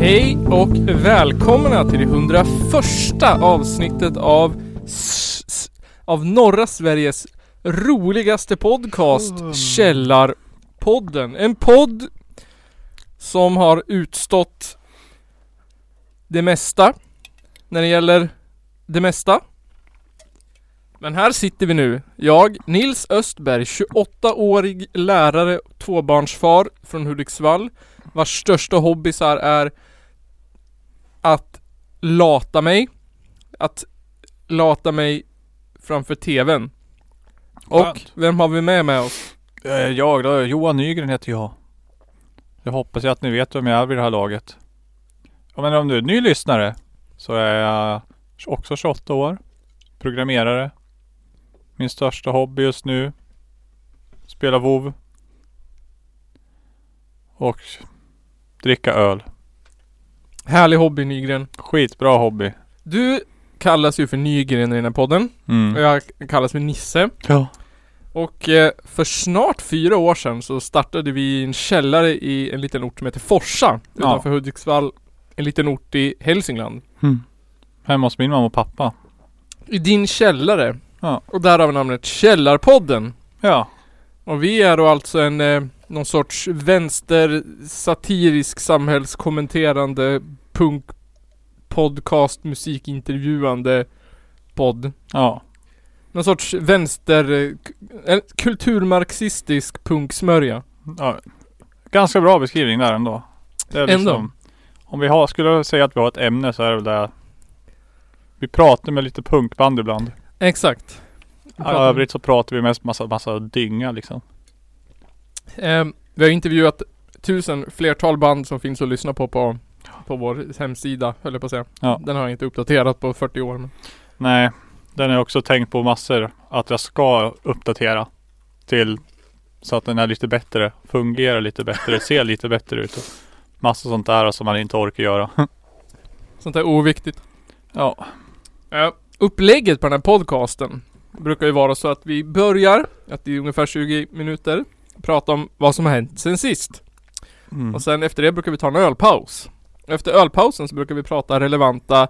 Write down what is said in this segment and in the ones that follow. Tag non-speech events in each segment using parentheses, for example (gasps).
Hej och välkomna till det 101 avsnittet av av norra Sveriges roligaste podcast Källarpodden. En podd som har utstått det mesta när det gäller det mesta. Men här sitter vi nu. Jag, Nils Östberg, 28-årig lärare, tvåbarnsfar från Hudiksvall vars största hobbysar är att lata mig. Att lata mig framför TVn. Och Skönt. vem har vi med med oss? Eh, Jag då, Johan Nygren heter jag. Jag hoppas att ni vet vem jag är vid det här laget. Ja, men om du är ny lyssnare så är jag också 28 år. Programmerare. Min största hobby just nu. Spela WoW. Och dricka öl. Härlig hobby Nygren. Skitbra hobby. Du kallas ju för Nygren i den här podden. Och Mm. jag kallas för Nisse. Ja. Och eh, för snart fyra år sedan så startade vi en källare i en liten ort som heter Forsa. Utanför Hudiksvall. En liten ort i Hälsingland. Mm. Hemma hos min mamma och pappa. I din källare. Ja. Och därav namnet Källarpodden. Ja. Och vi är då alltså en eh, någon sorts vänster satirisk samhällskommenterande punk podcast musikintervjuande podd. Ja. Någon sorts vänster eh, kulturmarxistisk punksmörja. ja. Ganska bra beskrivning där ändå. Det är Ändå. liksom, Om vi har, skulle säga att vi har ett ämne så är det väl det. Vi pratar med lite punkband ibland. Exakt. I övrigt så pratar vi mest massa, massa dynga liksom. Eh, vi har intervjuat tusen flertal band som finns att lyssna på på, på vår hemsida, höll jag på att säga. Ja. Den har jag inte uppdaterat på 40 år. Men. Nej, den har jag också tänkt på massor att jag ska uppdatera till så att den är lite bättre, fungerar lite bättre, ser (laughs) lite bättre ut. Och massa sånt där som man inte orkar göra. (laughs) Sånt där oviktigt. ja. Eh, upplägget på den här podcasten brukar ju vara så att vi börjar, att i ungefär 20 minuter, prata om vad som har hänt sen sist. Mm. Och sen efter det brukar vi ta en ölpaus. Efter ölpausen så brukar vi prata relevanta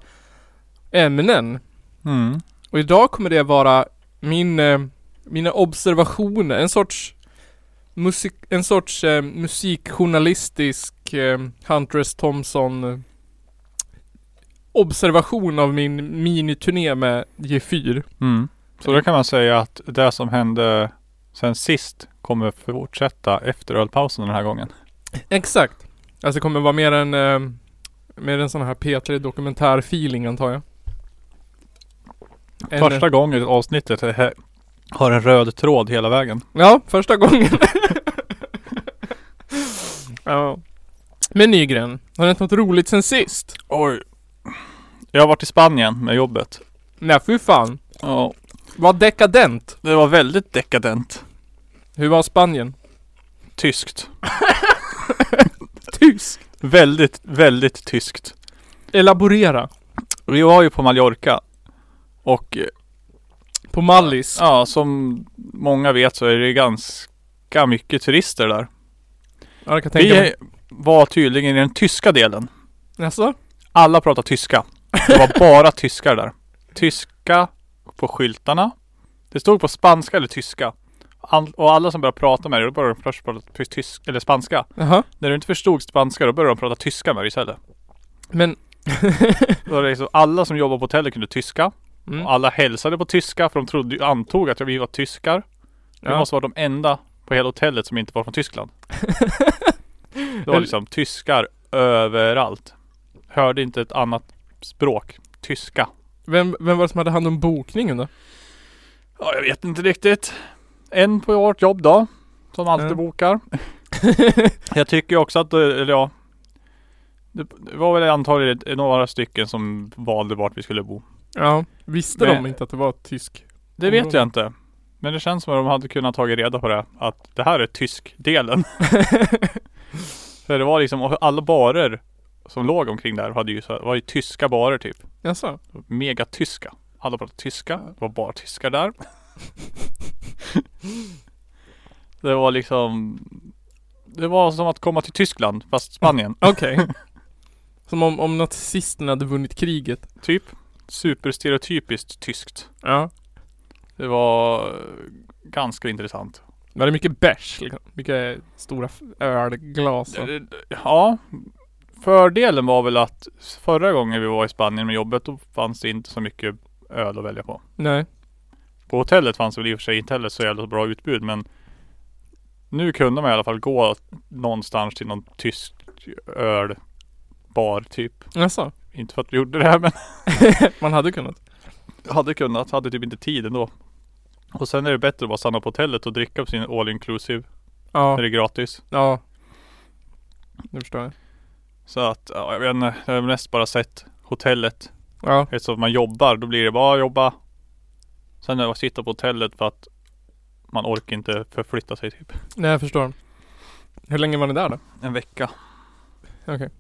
ämnen. Mm. Och idag kommer det vara min, eh, mina observationer, en sorts musik, en sorts eh, musikjournalistisk eh, Hunter S. Thompson eh, observation av min miniturné med G4. Mm. Så då kan man säga att det som hände sen sist kommer fortsätta efter ölpausen den här gången. Exakt. Alltså det kommer vara mer en, eh, mer en sån här P3 dokumentär-feeling antar jag. En- Första gången avsnittet är- har en röd tråd hela vägen. Ja, första gången. (laughs) ja. Men Nygren, har det hänt något roligt sen sist? Oj. Jag har varit i Spanien med jobbet. Nej fy fan. Ja. Vad dekadent. Det var väldigt dekadent. Hur var Spanien? Tyskt. (laughs) Tysk. Väldigt, väldigt tyskt. Elaborera. Vi var ju på Mallorca. Och eh, På Mallis. ja, som många vet så är det ganska mycket turister där. Ja, jag kan tänka mig. Vi var tydligen i den tyska delen. Jaså? Alla pratar tyska. Det var bara tyskar där. Tyska på skyltarna. Det stod på spanska eller tyska. All, och alla som började prata med dig, då började de först prata ty- tysk, eller spanska. Jaha. När du inte förstod spanska, då började de prata tyska med dig istället. Men... (laughs) Då var det liksom, alla som jobbade på hotellet kunde tyska. Mm. Och alla hälsade på tyska för de trodde, antog att vi var tyskar. Vi Ja. måste vara de enda på hela hotellet som inte var från Tyskland. (laughs) Det var liksom tyskar överallt. Hörde inte ett annat språk. Tyska. Vem, vem var det som hade hand om bokningen då? Ja, jag vet inte riktigt. En på vårt jobb då. Som alltid Ja. bokar. (laughs) jag tycker också att, eller ja. Det var väl antagligen några stycken som valde vart vi skulle bo. Ja. Visste Men- de inte att det var tysk? Det vet jag inte. Men det känns som att de hade kunnat tagit reda på det. Att det här är tysk-delen. (laughs) För det var liksom, alla barer som låg omkring där hade ju så, var ju tyska barer typ. Jaså? Mega tyska. Alla pratade tyska. Det var bara tyskar där. (laughs) Det var liksom Det var som att komma till Tyskland fast Spanien. (laughs) Okej. Som om, om nazisterna hade vunnit kriget. Typ. Superstereotypiskt tyskt. Ja. Det var eh, ganska intressant. Var det mycket bärs liksom? Mycket stora f- ölglas och... Ja. Fördelen var väl att förra gången vi var i Spanien med jobbet då fanns det inte så mycket öl att välja på. Nej. På hotellet fanns det väl i och för sig inte heller så jävla bra utbud men Nu kunde man i alla fall gå någonstans till någon tysk ölbar typ. Jaså? Inte för att vi gjorde det här men (laughs) Man hade kunnat. hade kunnat, hade typ inte tid ändå. Och sen är det bättre att bara stanna på hotellet och dricka på sin all inclusive. Ja. När det är gratis. Ja. Det förstår jag. Så att, ja, jag vet inte, jag har mest bara sett hotellet. Ja. Eftersom man jobbar, då blir det bara jobba. Sen när jag sitter på hotellet för att man orkar inte förflytta sig typ. Nej jag förstår. Hur länge var ni där då? En vecka. Okej.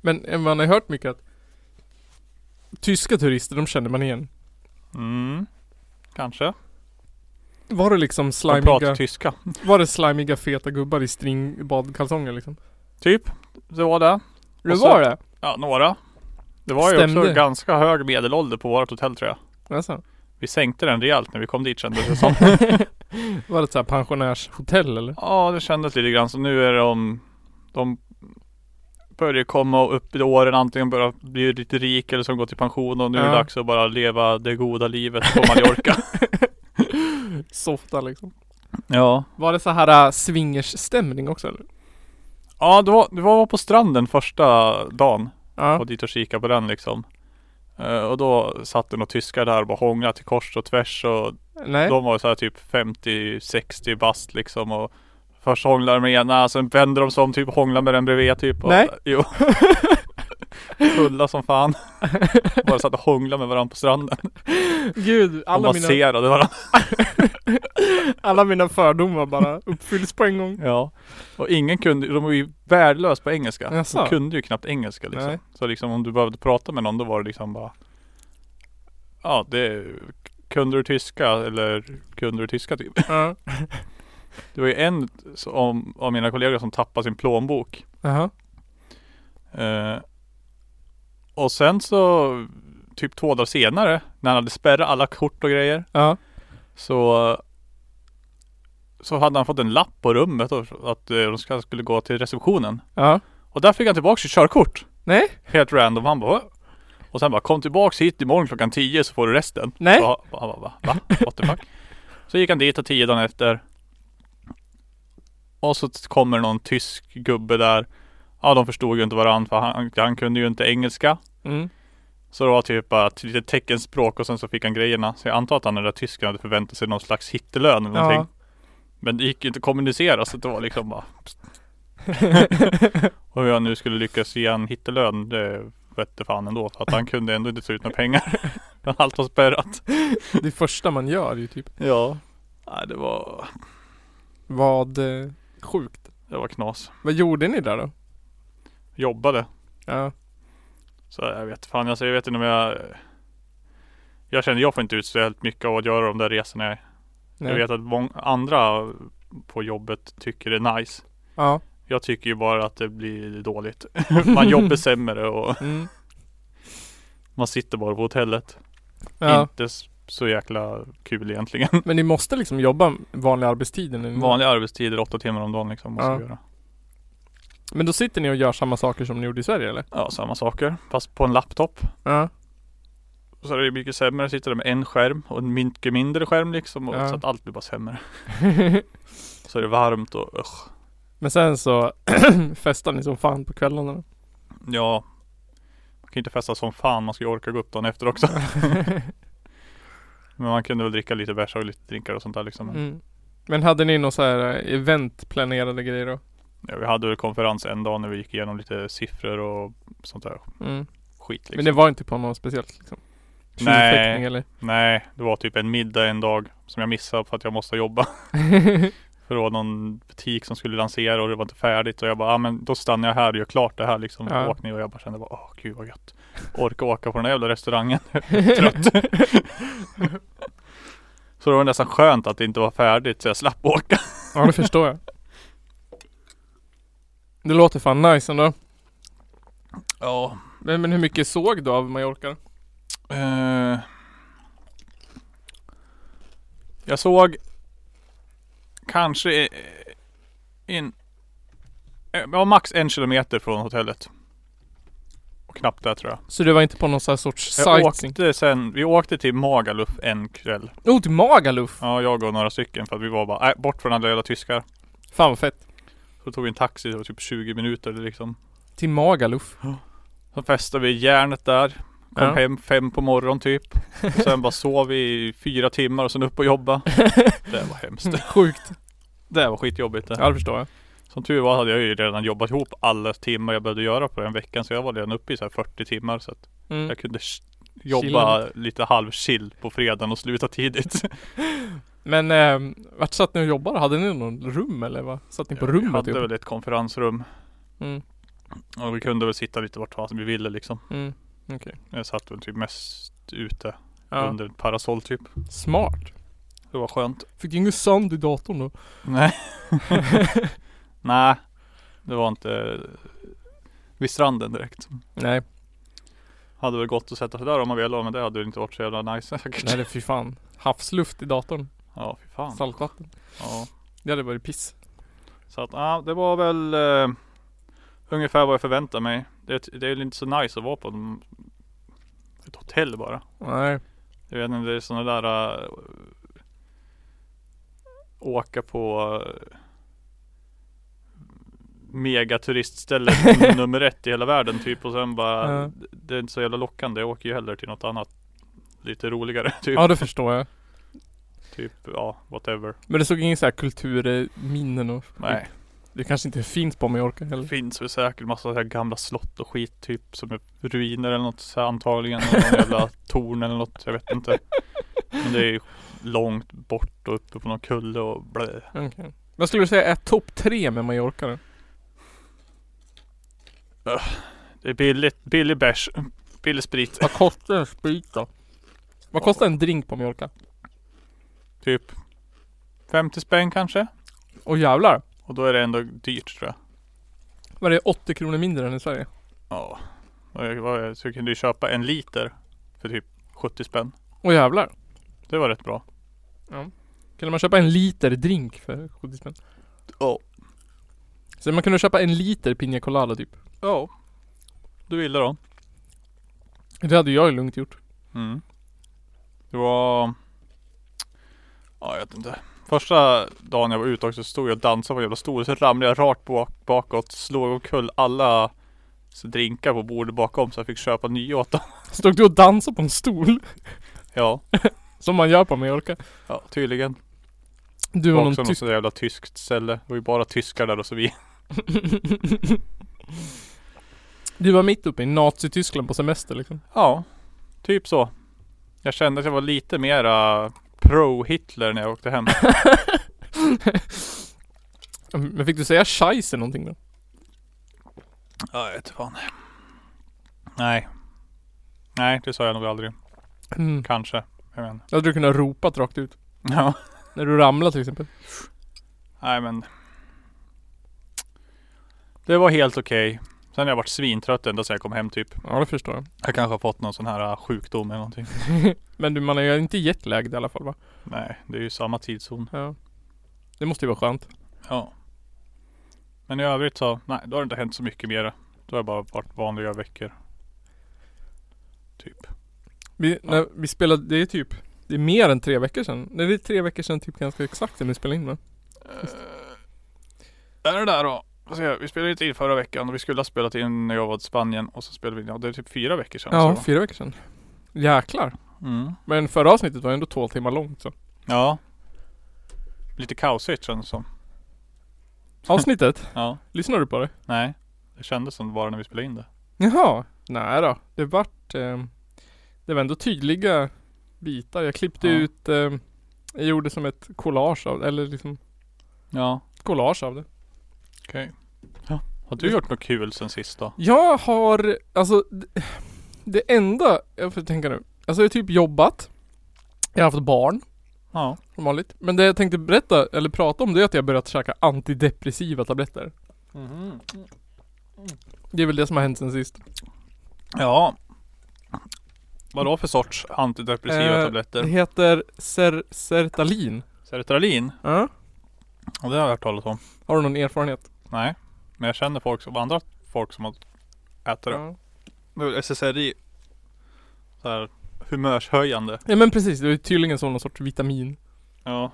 Men eh, man har hört mycket att Tyska turister, de känner man igen. Mm. Kanske. Var det liksom De slimiga, pratar tyska. var det slimiga feta gubbar i stringbadkalsonger liksom? Typ. Det var det. Det Och så- var det? Ja, några. Det var ju Stämde. också ganska hög medelålder på vårt hotell tror jag. Alltså. Vi sänkte den rejält när vi kom dit kändes det som. (laughs) (laughs) Var det ett så här pensionärshotell eller? Ja, det kändes lite grann så nu är de De Börjar komma upp i åren antingen börjar bli lite rik eller som går till pension och nu är det dags att bara leva det goda livet på Mallorca. (laughs) Softa liksom. ja. Var det så här äh, swingersstämning också eller? Ja, det var, det var på stranden första dagen. Ja. Och dit och kika på den liksom. Eh, och då satt det några tyskar där och bara hånglade till kors och tvärs och Nej. de var så här typ 50-60 bast liksom och Först hånglade de med ena, sen vände de sig om typ hånglade med den bredvid typ. Och, Nej. Jo. (laughs) Fulla som fan. (laughs) Bara satt och hånglade med varandra på stranden. Gud, De alla mina, masserade varandra. (laughs) alla mina fördomar bara uppfylls på en gång. Ja. Och ingen kunde, de var ju värdelösa på engelska. Jaså? De kunde ju knappt engelska liksom. Nej. Så liksom om du behövde prata med någon då var det liksom bara Ja det Kunde du tyska eller kunde du tyska typ? Ja. (laughs) Det var ju en som, av mina kollegor som tappade sin plånbok. Jaha. Eh, och sen så Typ två dagar senare när han hade spärrat alla kort och grejer Ja. så Så hade han fått en lapp på rummet att eh, de skulle gå till receptionen. Ja. Och där fick han tillbaka sitt körkort. Nej. Helt random. Han bara "Va?" Och sen bara kom tillbaks hit imorgon klockan 10 så får du resten. Nej. Så han bara va? va? What the fuck? Så gick han dit och 10 dagar efter. Och så kommer någon tysk gubbe där. Ja de förstod ju inte varandra för han, han kunde ju inte engelska. Mm. Så det var typ bara ett litet teckenspråk och sen så fick han grejerna. Så jag antar att han den där tysken hade förväntat sig någon slags hittelön eller någonting. Ja. Men det gick inte att kommunicera så det var liksom bara (laughs) Och hur han nu skulle lyckas ge en hittelön det vette fan ändå. För att han kunde ändå inte ta ut några pengar. (laughs) Allt var spärrat. Det första man gör ju typ. Ja. Nej det var, Vad eh, sjukt. det var knas. Vad gjorde ni där då? Jobbade. Ja. Så jag vet fan alltså jag vet inte om jag Jag känner jag får inte ut så helt mycket av att göra de där resorna. Jag Nej. vet att många andra på jobbet tycker det är nice. Ja. Jag tycker ju bara att det blir dåligt. (laughs) Man jobbar sämre och Mm. man sitter bara på hotellet. Ja. Inte så jäkla kul egentligen. Men ni måste liksom jobba vanliga arbetstider nu? Vanliga arbetstider, åtta timmar om dagen liksom. Måste Ja. göra. Men då sitter ni och gör samma saker som ni gjorde i Sverige eller? Ja, samma saker. Fast på en laptop. Ja. Så är det mycket sämre. Sitter där med en skärm och en mycket mindre skärm liksom. Och Ja. Så att allt blir bara sämre. (laughs) Så är det varmt och usch. Men sen så (clears throat) festar ni som fan på kvällarna? Ja. Man kan inte festa som fan. Man ska ju orka gå upp dagen efter också. (laughs) Men man kunde väl dricka lite bärs och lite drinkar och sånt där liksom. Mm. Men hade ni någon så här eh, event planerade grejer då? Ja, vi hade väl konferens en dag när vi gick igenom lite siffror och sånt där Mm. skit liksom. Men det var inte på något speciellt liksom? Nej. Eller? Nej, det var typ en middag en dag som jag missade för att jag måste jobba. (laughs) För det var någon butik som skulle lansera och det var inte färdigt och jag bara, ah, men då stannar jag här och gör klart det här liksom. Ja. Ja. Åk ner och jag bara kände bara, åh gud vad gött. Orka åka på den där jävla restaurangen. (laughs) Trött. så det var nästan skönt att det inte var färdigt så jag slapp åka. Ja det förstår jag. Det låter fan nice ändå. Ja. Men, men hur mycket såg du av Mallorca? Eh, jag såg kanske in, ja, max en kilometer från hotellet. Och knappt det tror jag. Så du var inte på någon sån här sorts Jag sightseeing? åkte sen, vi åkte till Magaluf en kväll. Oh, till Magaluf! Ja, jag och några stycken för att vi var bara, nej, bort från alla jävla tyskar. Fan vad fett. Så tog vi en taxi, det var typ 20 minuter liksom. Till Magaluf. Så festade vi järnet där. Kom Ja. hem fem på morgonen typ. Och sen bara sov vi i fyra timmar och sen upp och jobba. (laughs) Det var hemskt. Sjukt. Det var skitjobbigt det. Ja det förstår jag. Som tur var hade jag ju redan jobbat ihop alla timmar jag behövde göra på den veckan. Så jag var redan uppe i så här 40 timmar. Så att Mm. jag kunde jobba lite halv chill på fredagen och sluta tidigt. (laughs) Men eh, vart satt ni och jobbade? Hade ni någon rum eller vad? Satt ni på Vi rummet? hade typ? väl ett konferensrum. Mm. Och vi kunde väl sitta lite vart fan vi ville liksom. Mm. Okej. Jag satt väl typ mest ute Ja. under ett parasoll typ. Smart. Det var skönt. Fick du ingen sand i datorn då? Nej. (laughs) Nej. Det var inte vid stranden direkt. Nej. Hade väl gått att sätta sig där om man ville men det hade ju inte varit så jävla nice säkert. Nej det fy fan. Havsluft i datorn. Ja fy fan. Saltvatten. Ja. Det hade varit piss. Så att ja, det var väl eh, ungefär vad jag förväntade mig. Det, det är inte så nice att vara på en- ett hotell bara. Nej. Jag vet inte, det är sådana där äh, Åka på äh, Megaturistställe (laughs) nummer ett i hela världen typ och sen bara Ja. Det är inte så jävla lockande. Jag åker ju hellre till något annat Lite roligare (laughs) typ. Ja det förstår jag. Typ ja, whatever. Men det såg ingen så här kulturminnen och Nej. Det kanske inte finns på Mallorca Det heller. finns väl säkert massa så här gamla slott och skit typ som är ruiner eller något så här, antagligen. Och någon jävla (laughs) torn eller något. Jag vet inte. Men det är ju långt bort och uppe på någon kulle och blä. Okej. Vad skulle du säga är topp tre med Mallorca då? Det är billigt, billig bärs, billig sprit. Vad kostar en sprit då? Vad kostar en drink på Mallorca? Typ 50 spänn kanske. Och jävlar! Och då är det ändå dyrt tror jag. Vad är det 80 kronor mindre än i Sverige? Ja. Så kunde du köpa en liter för typ 70 spänn. Och jävlar! Det var rätt bra. Kunde man köpa en liter drink för 70 spänn? Ja. Så man kunde köpa en liter Pina Colada typ? Ja. Du ville då? Det hade jag ju lugnt gjort. Mm. Det var... Ja, jag vet inte. Första dagen jag var ute också stod jag och dansade på en jävla stol. Så ramlade jag rakt bak, bakåt. Slog omkull alla så drinkar på bordet bakom så jag fick köpa nya åt dem. (laughs) Stod du och dansade på en stol? Ja, (laughs) Som man gör på Mallorca? ja tydligen. Du var någon också något tysk... så jävla tyskt ställe. Det var ju bara tyskar där och så vi. (laughs) du var mitt uppe i Nazityskland på semester liksom. Ja, typ så. Jag kände att jag var lite mera pro-Hitler när jag åkte hem. (laughs) Men fick du säga scheisse någonting då? Ja, jag vet fan. Nej. Nej, det sa jag nog aldrig. Mm. Kanske. Jag inte. Då hade du kunnat ropa rakt ut. Ja. När du ramlade till exempel. Nej men. Det var helt okej. Sen har jag varit svintrött ända sedan jag kom hem typ. Ja det förstår jag. Jag kanske har fått någon sån här äh, sjukdom eller någonting. (laughs) Men du, man är ju inte jetlagged i alla fall va? Nej, det är ju samma tidszon. Ja. Det måste ju vara skönt. Ja. Men i övrigt så, nej, då har det inte hänt så mycket mer. Då har det bara varit vanliga veckor. Typ. Vi, när vi spelade, det är typ Det är mer än tre veckor sedan. Nej det är tre veckor sedan typ ganska exakt när vi spelade in va? Är det där då? Se, Vi spelade inte in förra veckan och vi skulle ha spelat in när jag var i Spanien och så spelade vi in, ja det är typ fyra veckor sedan. Ja, så. fyra veckor sedan. Jäklar. Mm. Men förra avsnittet var ändå två timmar långt så. Ja. Lite kaosigt kändes det som. Avsnittet? (laughs) Ja. Lyssnar du på det? Nej. Det kändes som bara när vi spelade in det. Jaha. Nej då. Det vart eh, Det var ändå tydliga bitar. Jag klippte Ja. ut eh, Jag gjorde som ett collage av eller liksom Ja. collage av det. Okej. Ja. Har du gjort något kul sen sist då? Jag har, alltså det, det enda, jag får tänka nu. Alltså jag har typ jobbat. Jag har haft barn. Ja. Som vanligt. Men det jag tänkte berätta, eller prata om det är att jag börjat käka antidepressiva tabletter. Det är väl det som har hänt sen sist. Ja. Vadå för sorts antidepressiva Eh, tabletter? Det heter Ser Sertalin. Sertralin? Ja. Och det har jag hört talas om. Har du någon erfarenhet? Nej. Men jag känner folk som, andra folk som har ätit det. Ja. SSRI. Så här humörshöjande. ja men precis, det är tydligen sån någon sorts vitamin. Ja.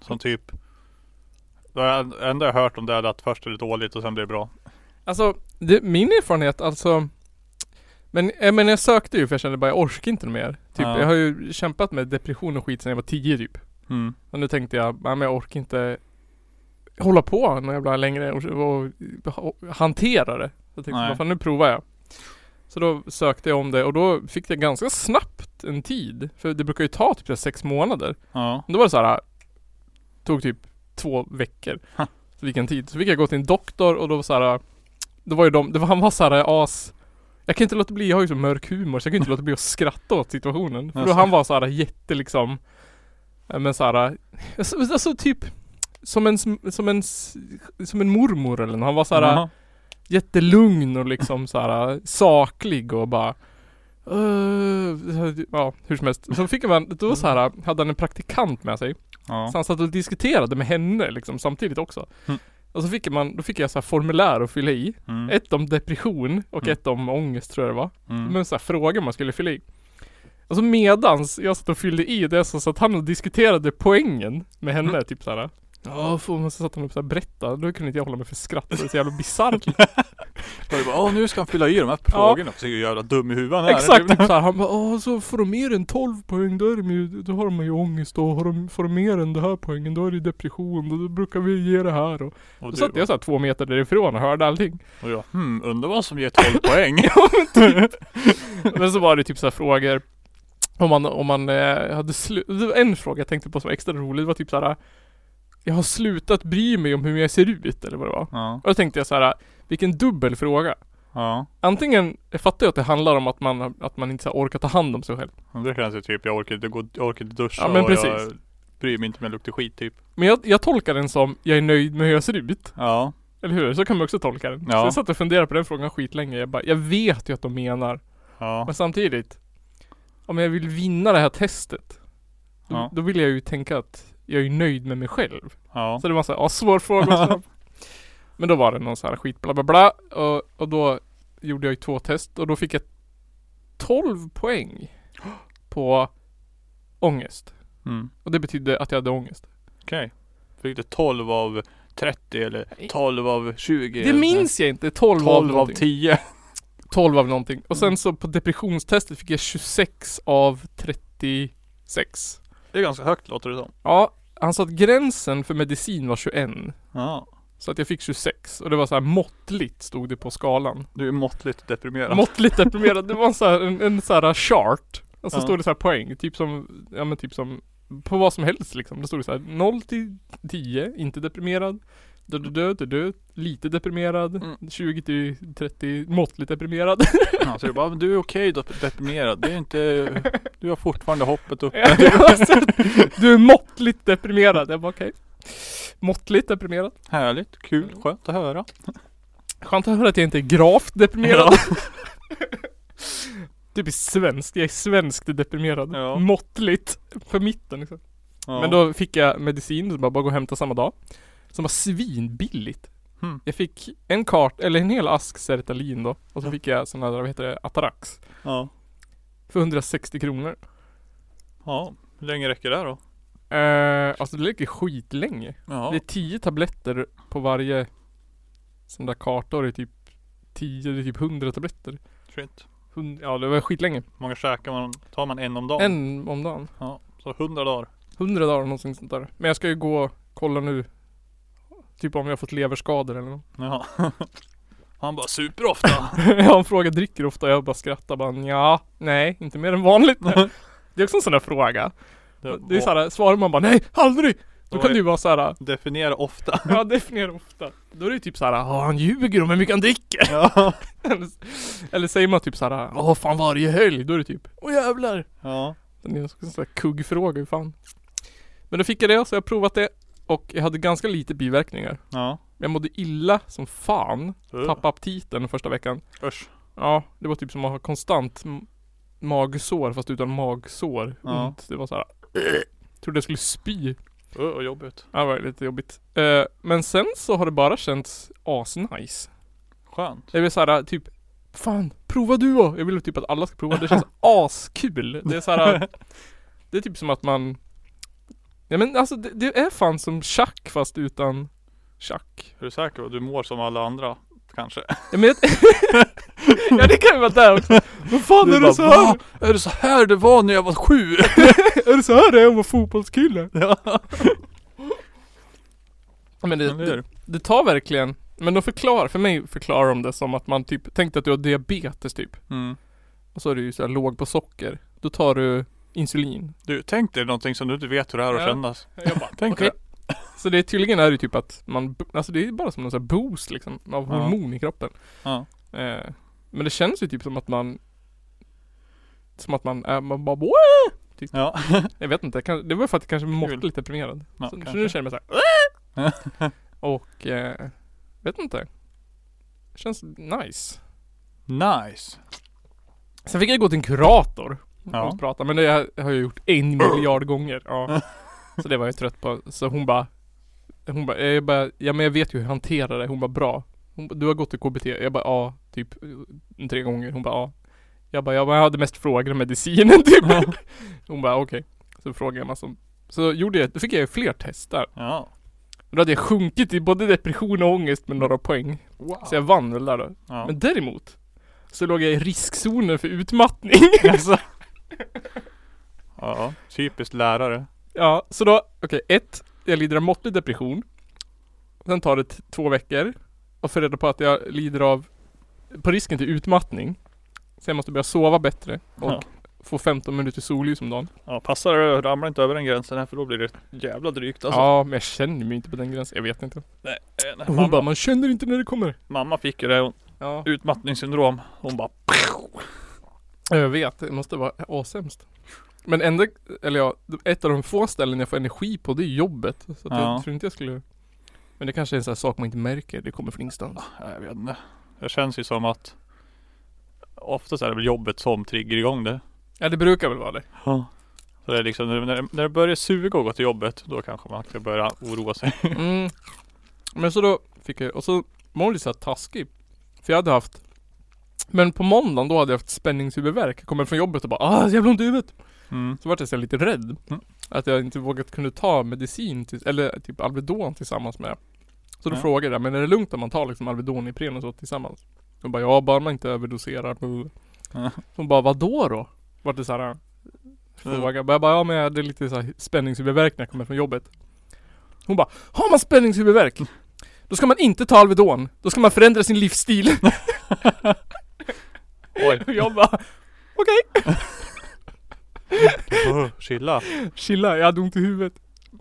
Som typ. Det enda jag hört om det är att först är det dåligt och sen blir det bra. Alltså, det, min erfarenhet alltså men, eh, men jag sökte ju för jag kände bara jag orkar inte mer. Typ, Ja. jag har ju kämpat med depression och skit sedan jag var 10 typ. Mm. Och nu tänkte jag, nej men jag orkar inte hålla på någon jävla längre och, och, och hantera det. Så jag tänkte, vad fan nu provar jag. Så då sökte jag om det och då fick jag ganska snabbt en tid. För det brukar ju ta typ sex månader. Ja. Då var det så här. Tog typ två veckor. Ha. Så fick jag en tid. Så fick jag gå till en doktor och då var så här. Då var ju de, det var, han var så här as Jag kan inte låta bli, jag har ju så mörk humor så jag kan inte (laughs) låta bli att skratta åt situationen. För då Jaså? han var så här jätte liksom ja, Men så här Alltså, alltså typ Som en, som en, som en mormor eller nåt. Han var så här Jaha. Jättelugn och liksom så här saklig och bara "Öh", Ja, hur som helst. Så fick man, då så här, hade han en praktikant med sig. Ja. Så han satt och diskuterade med henne liksom samtidigt också. Mm. Och så fick man, då fick jag så här formulär att fylla i. Mm. Ett om depression och Mm. ett om ångest tror jag det var. Mm. Men så här frågor man skulle fylla i. Och så medans jag satt och fyllde i det så satt han och diskuterade poängen med henne Mm. typ såhär. Ja, man så satt han och så här berätta. Då kunde inte jag hålla mig för skratt. Det är så jävla bisarrt. (laughs) Då bara, Åh nu ska han fylla i de här Ja. frågorna. Så är jag jävla dum i huvudet här. Exakt, typ såhär. Han bara, åh så får de mer än 12 poäng då är de ju, då har de ju ångest och har de, får de mer än det här poängen då är det depression och då brukar vi ge det här och Och Då satt jag såhär två meter därifrån och hörde allting. Och jag, hmm, undrar vad som ger 12 poäng. (laughs) Men så var det typ såhär frågor om man, om man eh, hade slu- Det var en fråga jag tänkte på som var extra rolig. Det var typ såhär Jag har slutat bry mig om hur jag ser ut eller vad det var. Ja. Och då tänkte jag såhär Vilken dubbel fråga. Ja. Antingen, jag fattar ju att det handlar om att man, att man inte så här orkar ta hand om sig själv. Och det känns ju typ, jag orkar inte gå, jag orkar inte duscha Ja, men och precis. jag bryr mig inte om jag luktar skit typ. Men jag, jag tolkar den som, jag är nöjd med hur jag ser ut. Ja. Eller hur? Så kan man också tolka den. Ja. Så jag satt och funderade på den frågan skitlänge. Jag bara, jag vet ju att de menar. Ja. Men samtidigt, om jag vill vinna det här testet. Då, Ja. då vill jag ju tänka att jag är nöjd med mig själv. Ja. Så det var så här, ja, svår (laughs) fråga. Men då var det någon så här skit bla bla bla. Och, och då gjorde jag ju två test och då fick jag 12 poäng (gasps) på ångest. Mm. Och det betydde att jag hade ångest. Okej. Fick du 12 av 30 eller 12 av 20? Det minns jag inte. 12, 12 av av någonting. 10. 12 (laughs) av någonting. Och sen så på depressionstestet fick jag 26 av 36. Det är ganska högt låter det som. Ja, han sa att gränsen för medicin var 21. Ja. Så att jag fick 26 och det var så här måttligt stod det på skalan. Du är måttligt deprimerad. Måttligt deprimerad. Det var så här, en, en så här chart. Och så Ja. stod det så här poäng. Typ som, ja men typ som på vad som helst liksom. Det stod det så här 0 till 10, inte deprimerad. Dö, dö, dö, dö, dö, lite deprimerad. Mm. 20 till 30, måttligt deprimerad. Ja, så är bara, men du är okej då, deprimerad. Det är inte, du har fortfarande hoppet uppe. Alltså, (laughs) du är måttligt deprimerad. Jag bara okej. Måttligt deprimerad. Härligt, kul, skönt att höra. Skönt att höra att jag inte är gravt deprimerad. (laughs) typ svenskt. Jag är svenskt deprimerad. Ja. Måttligt. På mitten liksom. Ja. Men då fick jag medicin, så bara, bara gå och hämta samma dag. Som var svinbilligt. Hmm. Jag fick en kart, eller en hel ask Sertalin då. Och så Ja. fick jag såna där, vad heter det, Atarax. Ja. För 160 kronor. Ja, hur länge räcker det då? Eh, alltså det ligger skitlänge. Ja. Det är 10 tabletter på varje sån där karta och det är typ 10, det är typ 100 tabletter. Shit. Hund- Ja det var skitlänge. Hur många käkar man? Tar man en om dagen? En om dagen. Ja, så 100 dagar. 100 dagar någonting sånt där. Men jag ska ju gå och kolla nu. Typ om jag har fått leverskador eller något. Ja. (laughs) Han bara super ofta. (laughs) jag har en fråga, dricker du ofta? Jag bara skrattar bara ja, nej, inte mer än vanligt. (laughs) Det är också en sån där fråga. Det är såhär, svarar man bara nej, aldrig! Då Då kan det ju vara såhär, Definiera ofta. ja definiera ofta. Då är det typ såhär, ja han ljuger om hur mycket han dricker. Ja. eller, eller säger man typ såhär, ja fan varje helg. Då är det typ, åh jävlar. Ja. Den är en sån där kuggfråga, hur fan. Men då fick jag det, så jag har provat det. Och jag hade ganska lite biverkningar. Ja. Jag mådde illa som fan. Uh. Tappade aptiten första veckan. Usch. Ja, det var typ som att ha konstant magsår fast utan magsår. Ja. Ont. Det var såhär Trodde jag skulle spy. Uh, vad jobbigt. Ja, det var lite jobbigt. Eh, men sen så har det bara känts asnice. Skönt. Jag vill såhär typ Fan, prova du då! Jag vill typ att alla ska prova. Det känns (laughs) askul. Det är såhär Det är typ som att man Ja men alltså det, det är fan som schack fast utan schack. Är du säker du mår som alla andra? Kanske? Ja, men jag, (laughs) ja det kan ju vara där också. Vad fan är det så här? "Va? Är det så här det var när jag var sju? (laughs) Är det så här det är att vara fotbollskille? (laughs) ja. Men det, det det, tar verkligen Men de förklarar, för mig förklarar de det som att man typ tänkte att du har diabetes typ Mm. Och så är du ju så här låg på socker Då tar du insulin Du, tänk dig någonting som du inte vet hur det är att Ja. kännas. Jag bara, (laughs) Tänk det. Så det är tydligen är det typ att man, alltså det är bara som en sån här boost liksom Av Ja. hormon i kroppen Ja. eh, Men det känns ju typ som att man Som att man är, man bara Wah! Ja. (laughs) Jag vet inte, det var för att jag kanske mådde lite deprimerad ja så, så nu känner jag mig såhär (laughs) Och, eh, vet inte Det känns nice Nice. Sen fick jag gå till en kurator Ja. och prata, men det har jag gjort en miljard gånger. Ja. (laughs) Så det var jag trött på. Så hon bara Hon bara, jag bara, ja men jag vet ju hur jag hanterar det. Hon bara, bra. Hon bara, du har gått till KBT? Jag bara, ja, typ eh, tre gånger. Hon bara, ja. Jag bara, ja, men jag hade mest frågor om medicinen (laughs) typ. Hon bara, okej. Så frågade jag massa Så gjorde jag, då fick jag ju fler tester. Ja. Då hade jag sjunkit i både depression och ångest med några poäng. Wow. Så jag vann väl där då. Ja. Men däremot Så låg jag i riskzonen för utmattning. (laughs) Alltså. (laughs) Ja, typiskt lärare. Ja, så då, okej, ett, jag lider av måttlig depression. Sen tar det två veckor. Och får reda på att jag lider av, på risken till utmattning. Så jag måste börja sova bättre och Ja. få 15 minuter solljus om dagen. Ja, passar det, ramla inte över den gränsen här för då blir det jävla drygt alltså. Ja, men jag känner mig inte på den gränsen. Jag vet inte. Nej, nej. Hon Mamma, bara, man känner inte när det kommer. mamma fick ju det, hon, Ja, utmattningssyndrom. Hon bara jag vet. Det måste vara asämst. Men enda, eller ja, ett av de få ställen jag får energi på det är jobbet. Så att Ja. jag tror inte jag skulle Men det kanske är en sån här sak man inte märker. Det kommer från ingenstans. Ja, Jag vet inte. Det känns ju som att Oftast är det väl jobbet som triggar igång det. Ja, det brukar väl vara det. Ja. Så det är liksom när, det- när det börjar suga och gå till jobbet då kanske man ska börja oroa sig. Mm. Men så då fick jag, och så lite såhär taskig. För jag hade haft Men på måndagen då hade jag haft spänningshuvudvärk. Jag kommer från jobbet och bara ah jävla ont i huvudet. Mm. Så vart jag så här lite rädd. Mm. Att jag inte vågat kunde ta medicin till, eller typ Alvedon tillsammans med. Så då Ja. frågade jag, men är det lugnt om man tar liksom Alvedon, Ipren och så tillsammans? Hon bara, ja bara man inte överdoserar. Ja. Hon bara, vadå då? Vart det såhär fråga. Jag bara, ja men jag hade lite så här spänningshuvudvärk när jag kommer från jobbet. Hon bara, har man spänningshuvudvärk? Då ska man inte ta Alvedon. Då ska man förändra sin livsstil. (laughs) Oj. Och (laughs) jag bara, okej. Oh, (laughs) chilla. Chilla, jag hade ont i huvudet.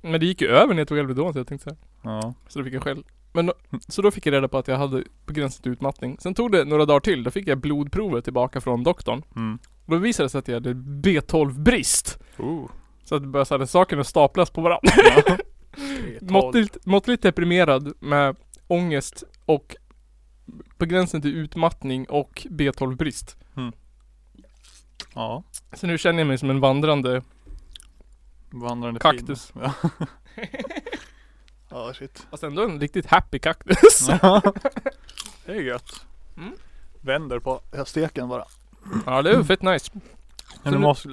Men det gick ju över när jag tog Alvedon så jag tänkte så här. Ja. Så då fick jag själv. Men då, så då fick jag reda på att jag hade på gränsen till utmattning. Sen tog det några dagar till. Då fick jag blodprovet tillbaka från doktorn. Mm. Och då visade det sig att jag hade B12-brist. Oh. Så att det började så sakerna staplas på varandra. Ja. (laughs) Måttligt, måttligt deprimerad med ångest och på gränsen till utmattning och B12-brist. Ja. Så nu känner jag mig som en vandrande Vandrande kaktus. Ja. (laughs) Ja shit. Fast ändå en riktigt happy kaktus. (laughs) det är gött. Mm. Vänder på steken bara. Ja det är fett nice. Men du måste...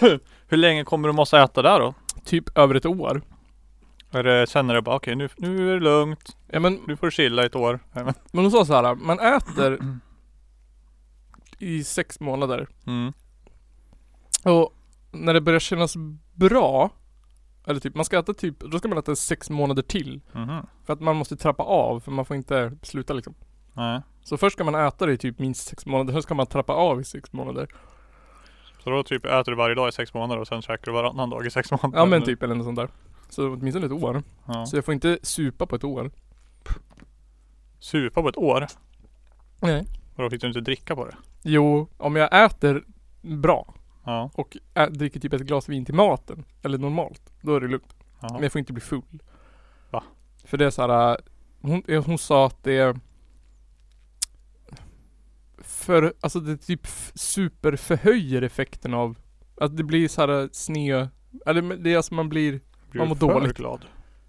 (coughs) Hur länge kommer du måste äta där då? Typ över ett år. Är det, känner du bara okej nu, nu är det lugnt. Ja men, Nu får du chilla ett år. Men- hon sa så här, man äter (clears throat) i sex månader. Mm. Och när det börjar kännas bra Eller typ, man ska äta typ, då ska man äta sex månader till Mhm. För att man måste trappa av, för man får inte sluta liksom Nej. Så först ska man äta det i typ minst sex månader, sen ska man trappa av i sex månader Så då typ äter du varje dag i sex månader och sen käkar du varannan dag i sex månader? Ja men typ eller något sånt där Så åtminstone ett år Ja. Så jag får inte supa på ett år Supa på ett år? Nej Och då fick du inte dricka på det? Jo, om jag äter bra Ja. och ä, dricker typ ett glas vin till maten, eller normalt, då är det lugnt. ja. Men jag får inte bli full. Va? För det är så här. äh, hon, eh, hon sa att det för, alltså det typ superförhöjer effekten av att det blir så här äh, snö, eller det är alltså man blir, Blir man mår för dåligt. glad?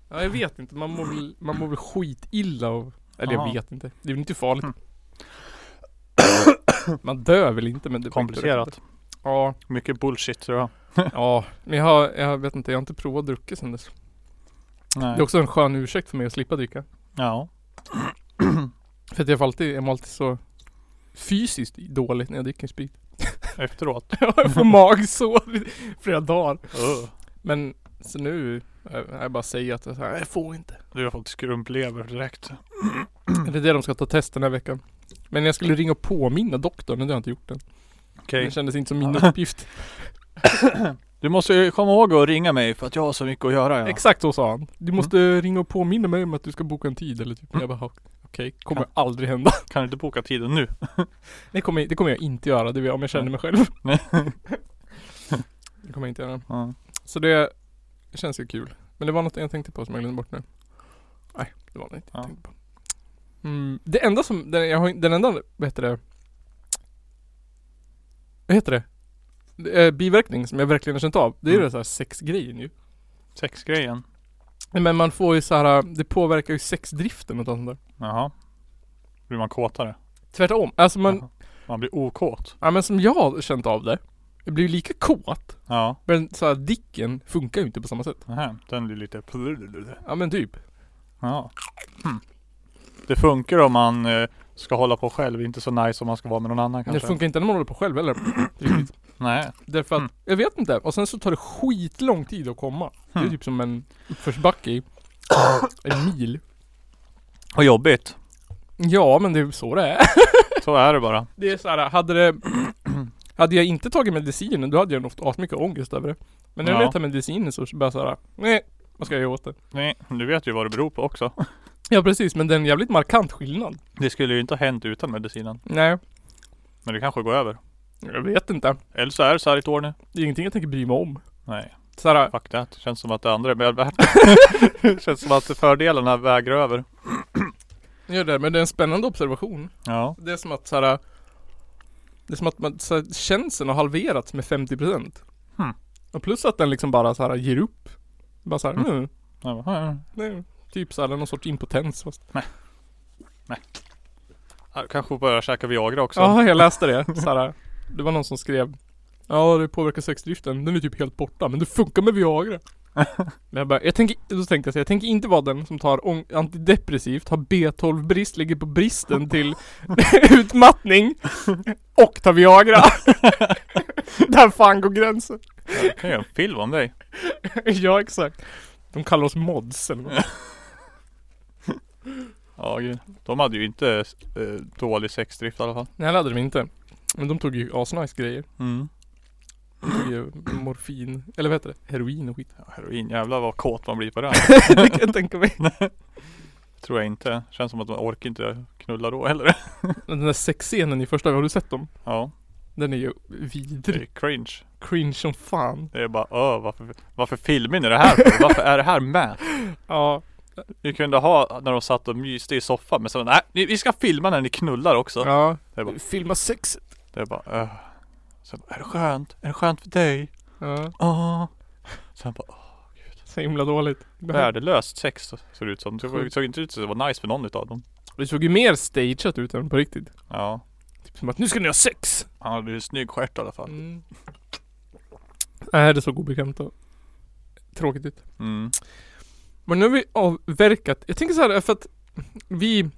ja jag vet inte, man mår väl, man mår väl skitilla av, eller Jaha. jag vet inte. Det är väl inte farligt. Mm. (coughs) Man dör väl inte men det Komplicerat. Ja, Mycket bullshit tror jag. (laughs) ja. Men jag har, jag vet inte, jag har inte provat druckit sen dess. Nej. Det är också en skön ursäkt för mig att slippa dricka. Ja. (clears throat) För att jag alltid, jag mår alltid så fysiskt dåligt när jag dricker sprit. (laughs) Efteråt. jag får magsår i flera dagar. Uh. Men så nu, jag, jag bara säger att jag, får inte. Du har fått skrumplever direkt. Det är det de ska ta test den här veckan. Men jag skulle ringa och påminna doktorn, men det har jag inte gjort än. Okej. Det kändes inte som min uppgift. Du måste ju komma ihåg att ringa mig för att jag har så mycket att göra ja. Exakt så sa han. Du måste ringa och påminna mig om att du ska boka en tid eller typ. Mm. Jag bara, okej, kommer aldrig hända. (laughs) Kan du inte boka tiden nu? (laughs) Det kommer, det kommer jag inte göra, det om jag känner mig själv. (laughs) Det kommer jag inte göra. Ja. Så det känns ju kul. Men det var något jag tänkte på som jag glömde bort nu. Nej, det var det inte jag Ja. tänkte på. Mm, det enda som, den, jag har, den enda, vad heter det? Vad heter det? det är biverkning som jag verkligen har känt av. Det är ju Mm. det så här sexgrejen ju. Sexgrejen. Men man får ju så här, det påverkar ju sexdriften och sånt där. Jaha. Blir man kåtare? Tvärtom. Alltså man, Jaha. Man blir okåt? ja men som jag har känt av det. Jag blir ju lika kåt. Ja. Men så här, dicken funkar ju inte på samma sätt. Nähä. Den blir lite... Ja men typ. Ja. Hmm. Det funkar om man eh, ska hålla på själv, inte så nice om man ska vara med någon annan kanske. det funkar inte när man håller på själv heller. Riktigt. Nej. Därför att, Mm. jag vet inte. Och sen så tar det skitlång tid att komma. Det är typ som en uppförsbacke i en mil. Och jobbigt. Ja men det är så det är. Så är det bara. Det är så här, hade det Hade jag inte tagit medicinen då hade jag nog haft asmycket ångest över det. Men när Ja. jag tar medicinen så bara såhär, nej, vad ska jag göra åt det? Nej, du vet ju vad det beror på också. (laughs) Ja precis, men det är en jävligt markant skillnad. Det skulle ju inte ha hänt utan medicinen. Nej, Men det kanske går över. jag vet inte. Eller så är det så här i ett år nu. Det är ingenting jag tänker bry mig om. Nej, Såhär, fuck that. Känns som att det andra är väl värt. (laughs) (laughs) Känns som att fördelarna väger över. gör det, men det är en spännande observation. Ja. Det är som att såhär Det är som att man, så här, känseln har halverats med 50% Hmm. Och plus att den liksom bara såhär ger upp Bara såhär, Mm. mm. Ja, ja, nej. Typ såhär någon sorts impotens fast ja. Kanske börja käka Viagra också. Ja, jag läste det. Såhär, det var någon som skrev Ja, det påverkar sexdriften. Den är typ helt borta, men det funkar med Viagra. Men jag bara, jag tänker, då tänkte jag så här, jag tänker inte vara den som tar antidepressivt, har B12-brist, ligger på bristen till (laughs) utmattning och tar Viagra. (laughs) Där fan går gränsen. Jag kan göra en film om dig. (laughs) ja, exakt. De kallar oss mods eller. Ja. De hade ju inte eh, dålig sexdrift i alla fall. Nej, det hade de inte. Men de tog ju asnice grejer. Mm. Morfin, eller vad heter det? Heroin och skit. Ja, heroin, jävlar vad kåt man blir på det. det kan (laughs) jag tänka mig. (laughs) Tror jag inte. Känns som att man orkar inte knulla då heller. (laughs) Den där sexscenen i första, har du sett dem? Ja, Den är ju det är vidrig. cringe. Cringe som fan. Det är bara öh, varför, varför filmar ni det här för? Varför är det här med? Ja. Ni kunde ha när de satt och myste i soffan men så nej, vi ska filma när ni knullar också. Ja. Bara, Filma sexet. det är bara öh. Sen, är det skönt? Är det skönt för dig? Ja. Åh. Sen bara, åh, Så himla dåligt. värdelöst sex såg det ut som. Det såg- Sjukt. såg inte ut som det var nice för någon utav dem. Det såg ju mer stageat ut än på riktigt. Ja, Typ som att nu ska ni ha sex. han hade ju snygg stjärt i alla fall. Mm. Nej, det såg obekvämt och tråkigt ut. Mm. Men nu har vi avverkat. Jag tänker så här för att vi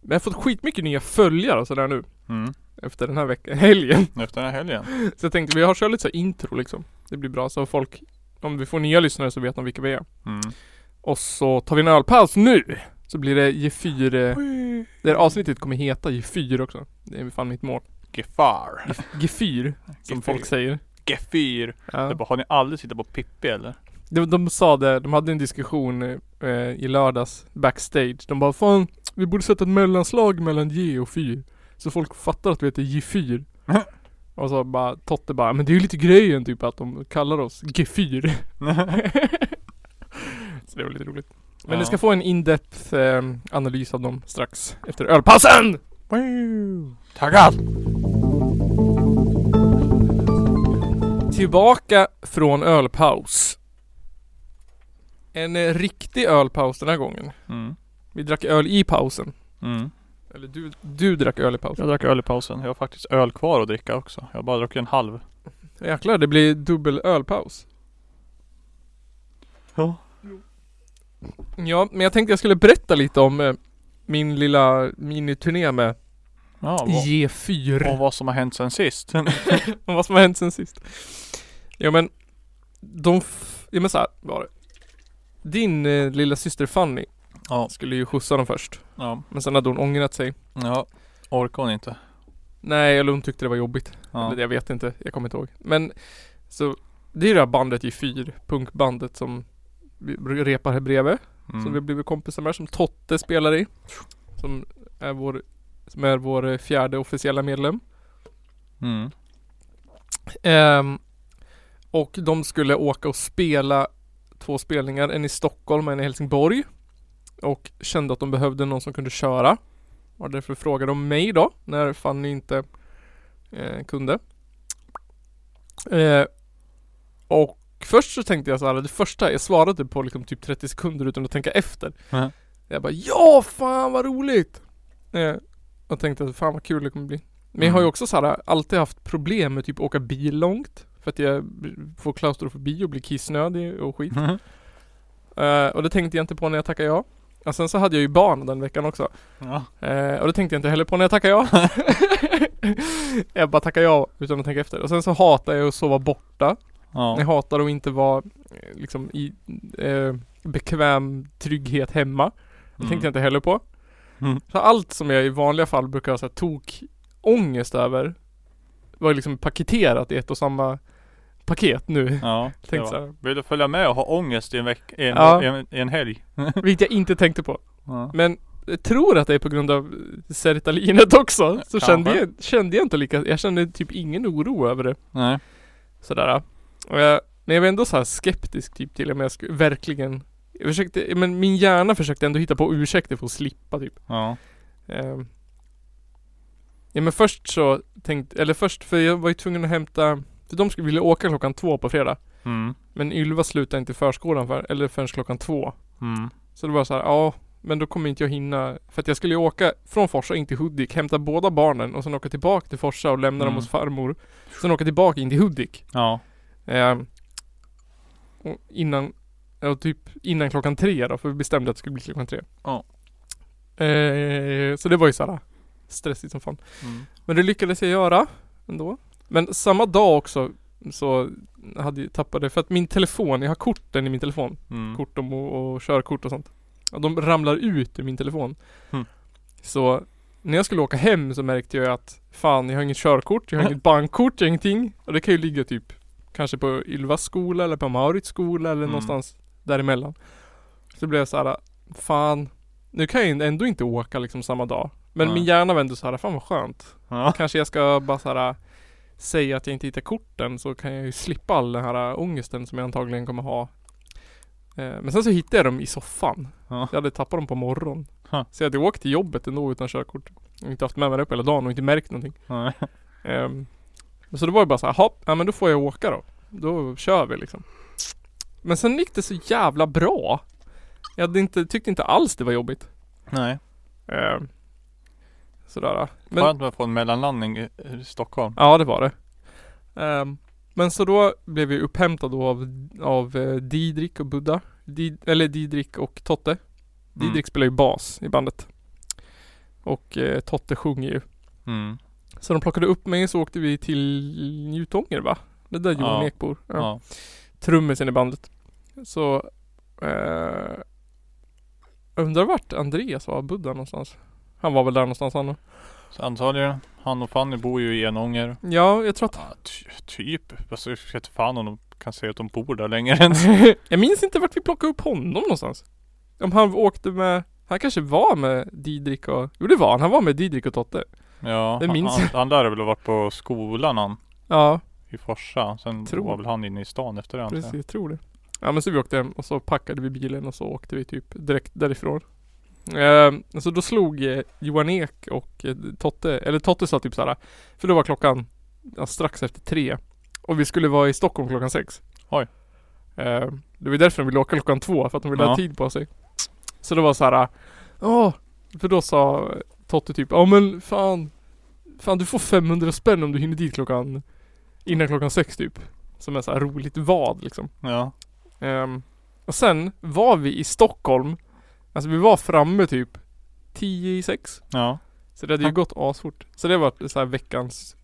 vi har fått skitmycket nya följare och sådär nu. Mm. Efter den här veckan, (laughs) helgen. Efter den här helgen. Så jag tänkte vi har kört lite så här intro liksom. Det blir bra så folk, om vi får nya lyssnare så vet de vilka vi är. Mm. Och så tar vi en ölpaus nu. Så blir det G4. Det här avsnittet kommer heta G4 också. Det är fan mitt mål. Gefar. G4 som G4. folk säger. Gefyr. Ja. Det är bara, har ni aldrig tittat på Pippi eller? De, de sa det, de hade en diskussion eh, i lördags backstage. De bara fan, vi borde sätta ett mellanslag mellan G och 4. Så folk fattar att vi heter G4. Och så bara Totte bara, men det är ju lite grejen typ att de kallar oss G4. (laughs) så det var lite roligt. Men Ja. ni ska få en in-depth eh, analys av dem strax efter ölpausen! Wow. Taggad! Tillbaka från ölpaus. En eh, riktig ölpaus den här gången. Mm. Vi drack öl i pausen. Mm. Eller du, du drack öl i pausen. Jag drack öl i pausen. Jag har faktiskt öl kvar att dricka också. Jag har bara druckit en halv. Jäklar, det blir dubbel ölpaus. Ja. Ja, men jag tänkte jag skulle berätta lite om eh, min lilla miniturné med Ja, vad, G4. och vad som har hänt sen sist. (laughs) Om vad som har hänt sen sist. Ja men, de, f- ja men så här var det. Din eh, lilla syster Fanny ja. skulle ju skjutsa dem först. Ja. Men sen hade hon ångrat sig. Ja. Orkar hon inte. Nej, eller hon tyckte det var jobbigt. Ja. Eller jag vet inte, jag kommer inte ihåg. Men, så det är det här bandet G4, punkbandet som vi repar här bredvid. Som vi har Mm. blivit kompisar med, som Totte spelar i. Som är vår, som är vår fjärde officiella medlem. Mm. Ehm, och de skulle åka och spela två spelningar, en i Stockholm och en i Helsingborg. Och kände att de behövde någon som kunde köra. Och därför frågade de mig då, när Fanny inte eh, kunde. Eh, och först så tänkte jag så här, det första, jag svarade på liksom typ 30 sekunder utan att tänka efter. Mhm. Jag bara ja, fan vad roligt! Eh, och tänkte att fan vad kul det kommer bli. Men jag har ju Mm. också så här, alltid haft problem med typ åka bil långt. För att jag får klaustrofobi och blir kissnödig och skit. Mm. Eh, och det tänkte jag inte på när jag tackade ja. Och sen så hade jag ju barn den veckan också. Ja. Eh, och det tänkte jag inte heller på när jag tackade ja. (laughs) jag bara tackade ja utan att tänka efter. Och sen så hatar jag att sova borta. Jag Ja. hatar att inte vara eh, liksom i eh, bekväm trygghet hemma. Det tänkte jag inte heller på. Mm. Så allt som jag i vanliga fall brukar ha tok ångest över var liksom paketerat i ett och samma paket nu. Ja. (laughs) Tänkte så här. Vill du följa med och ha ångest i en vecka, en, Ja. en, en helg? (laughs) Vilket jag inte tänkte på. Ja. Men jag tror att det är på grund av sertalinet också. Så kände jag, kände jag inte lika, jag kände typ ingen oro över det. Nej. Sådär. Och jag, men jag var ändå så här skeptisk typ till om jag skulle verkligen jag försökte, men min hjärna försökte ändå hitta på ursäkter för att slippa typ. Ja. Ehm. Ja men först så tänkte, eller först för jag var ju tvungen att hämta, för de skulle vilja åka klockan två på fredag. Mm. Men Ylva slutade inte förskolan för, eller förrän klockan två. Mm. Så det var så här, ja men då kommer inte jag hinna, för att jag skulle ju åka från Forsa in till Hudik, hämta båda barnen och sen åka tillbaka till Forsa och lämna dem Mm. hos farmor. Sen åka tillbaka in till Hudik. Ja. Ehm. och innan, ja typ innan klockan tre då, för vi bestämde att det skulle bli klockan tre. Ja. Eh, så det var ju såhär stressigt som fan. Mm. Men det lyckades jag göra ändå. Men samma dag också så hade jag tappade, för att min telefon, jag har korten i min telefon. Mm. Kort och, och körkort och sånt. Och de ramlar ut ur min telefon. Mm. Så när jag skulle åka hem så märkte jag att fan jag har inget körkort, jag har (laughs) inget bankkort, jag har ingenting. Och det kan ju ligga typ kanske på Ylvas skola eller på Maurits skola eller Mm. någonstans däremellan. Så blev jag så här, fan nu kan jag ändå inte åka liksom samma dag. Men Nej. min hjärna var ändå så här, fan vad skönt. Ja. Kanske jag ska bara så här säga att jag inte hittar korten så kan jag ju slippa all den här ångesten som jag antagligen kommer ha. Eh, Men sen så hittade jag dem i soffan. Ja. Jag hade tappat dem på morgonen. Ha. Så jag hade åkt till jobbet ändå utan körkort. Jag inte haft med mig det på hela dagen och inte märkt någonting. Nej. Ehm, men så det var ju bara så här, hopp, ja men då får jag åka då. Då kör vi liksom. Men sen gick det så jävla bra. Jag hade inte, tyckte inte alls det var jobbigt. Nej. Ehm, sådär. Men, Skönt att få en mellanlandning i Stockholm. Ja det var det. Ehm, men så då blev vi upphämtade av, av eh, Didrik och Buddha. Did, eller Didrik och Totte. Didrik spelar ju bas i bandet. Och eh, Totte sjunger ju. Mm. Så de plockade upp mig så åkte vi till Njutånger va? Det där Johan Ja. Ek bor. Ja. Ja. Trummisen i bandet. Så eh, Undrar vart Andreas var, Buddha någonstans? Han var väl där någonstans han antagligen. Han och Fanny bor ju i Enånger. Ja, jag tror att Ja, ty- typ. Alltså, jag vet fan om de kan säga att de bor där längre än (laughs) Jag minns inte vart vi plockade upp honom någonstans. Om han åkte med, han kanske var med Didrik och, jo det var han, han var med Didrik och Totte. Ja, Det minns han, jag. han lär väl ha varit på skolan han. Ja, I Forsa. Sen Tror. var väl han inne i stan efter det precis. Jag tror det. Ja men så vi åkte hem och så packade vi bilen och så åkte vi typ direkt därifrån. Eh, så då slog eh, Johan Ek och eh, Totte, eller Totte sa typ såhär, för då var klockan ja, strax efter tre. Och vi skulle vara i Stockholm klockan sex. Oj. Eh, det var därför de ville åka klockan två, för att de ville Ja. ha tid på sig. Så det var så här. ja, för då sa Totte typ, ja men fan, fan du får 500 spänn om du hinner dit klockan, innan klockan sex typ. Som är så här roligt vad liksom. Ja. Ehm, och sen var vi i Stockholm. Alltså vi var framme typ 10 i 6. Ja. Så det hade ju gått asfort. Så det var så veckans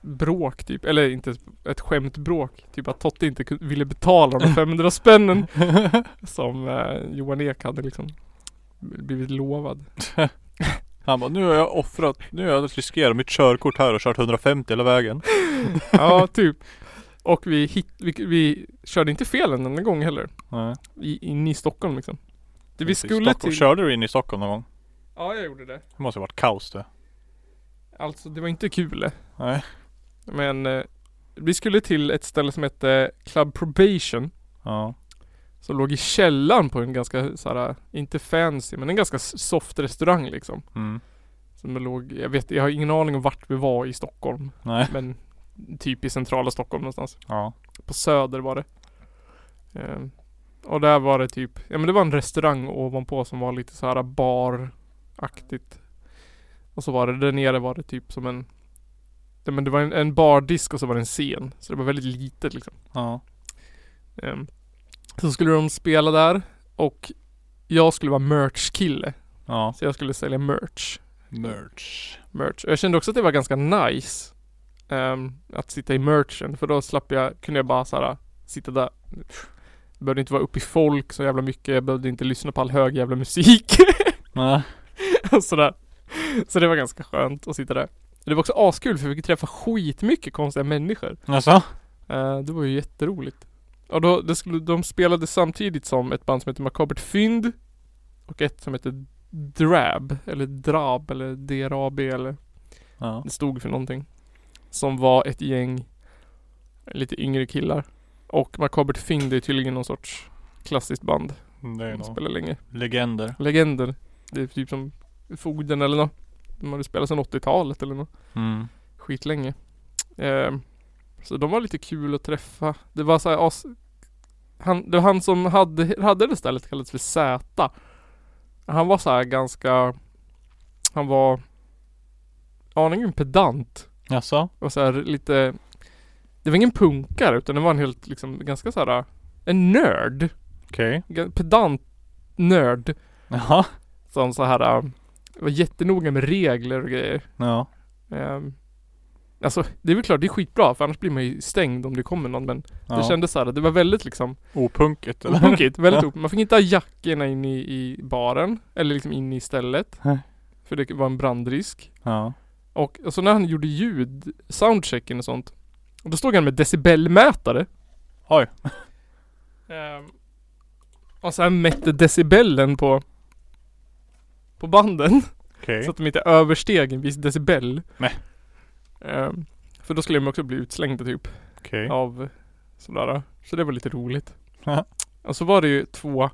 bråk typ. Eller inte ett skämtbråk. Typ att Totte inte ville betala de 500 spännen (laughs) som eh, Johan Ek hade liksom blivit lovad. (laughs) Han bara, nu har jag offrat, nu har jag riskerat mitt körkort här och kört 150 hela vägen. (laughs) Ja, typ. Och vi, hit, vi, vi körde inte fel en enda gång heller. Nej. I, in i Stockholm liksom. Det vi skulle till... Körde du in i Stockholm någon gång? Ja, jag gjorde det. Det måste ha varit kaos det. Alltså det var inte kul. Nej. Men eh, vi skulle till ett ställe som hette Club Probation. Ja. Som låg i källaren på en ganska såhär, inte fancy men en ganska soft restaurang liksom. Mm. Som låg, jag vet, jag har ingen aning om vart vi var i Stockholm. Nej. Men typ i centrala Stockholm någonstans. Ja. På Söder var det. Ehm, och där var det typ, ja men det var en restaurang ovanpå som var lite så här baraktigt. Och så var det, där nere var det typ som en ja, men det var en, en bardisk och så var det en scen. Så det var väldigt litet liksom. Ja. Ehm, så skulle de spela där och jag skulle vara merch-kille. Ja. Så jag skulle sälja merch. Merch. merch. Och jag kände också att det var ganska nice ehm, att sitta i merchen för då slapp jag, kunde jag bara såhär sitta där. Jag behövde inte vara uppe i folk så jävla mycket, jag behövde inte lyssna på all hög jävla musik (laughs) Nej. och sådär. Så det var ganska skönt att sitta där. Det var också askul för vi fick träffa skitmycket konstiga människor. Alltså? Eh, det var ju jätteroligt. Och då, det skulle, de spelade samtidigt som ett band som heter Makabert Fynd och ett som heter Drab, eller Drab, eller DRAB eller Ja. det stod för någonting. Som var ett gäng lite yngre killar. Och Makabert Fynd är tydligen någon sorts klassiskt band. Det är nog spelar länge. legender. Legender. Det är typ som Fogden eller något. De hade spelat sedan 80-talet eller något. Mm. Skitlänge. Ehm, så de var lite kul att träffa. Det var så här. Han, det var han som hade, hade det stället kallades för Z. Han var så här ganska... Han var aningen pedant. Jaså? Och så här lite... Det var ingen punkare utan det var en helt liksom ganska så här En nörd. Okej. Ga- Pedant nörd. Jaha. Som så här äh, var jättenoga med regler och grejer. Ja. Um, alltså det är väl klart det är skitbra för annars blir man ju stängd om det kommer någon men ja. det kändes såhär, det var väldigt liksom Opunket eller? Opunkigt, (laughs) väldigt Ja. op- Man fick inte ha jackorna in i, i baren eller liksom in i stället. Nej. För det var en brandrisk. Ja. Och, så när han gjorde ljud, soundchecken och sånt. Och då stod han med decibelmätare. Oj. (laughs) Ehm, och han mätte decibellen på På banden. Okej. Så att de inte översteg en viss decibel. Nej. Ehm, för då skulle de också bli utslängda typ. Okej. Av sådär. Så det var lite roligt. Och så var det ju två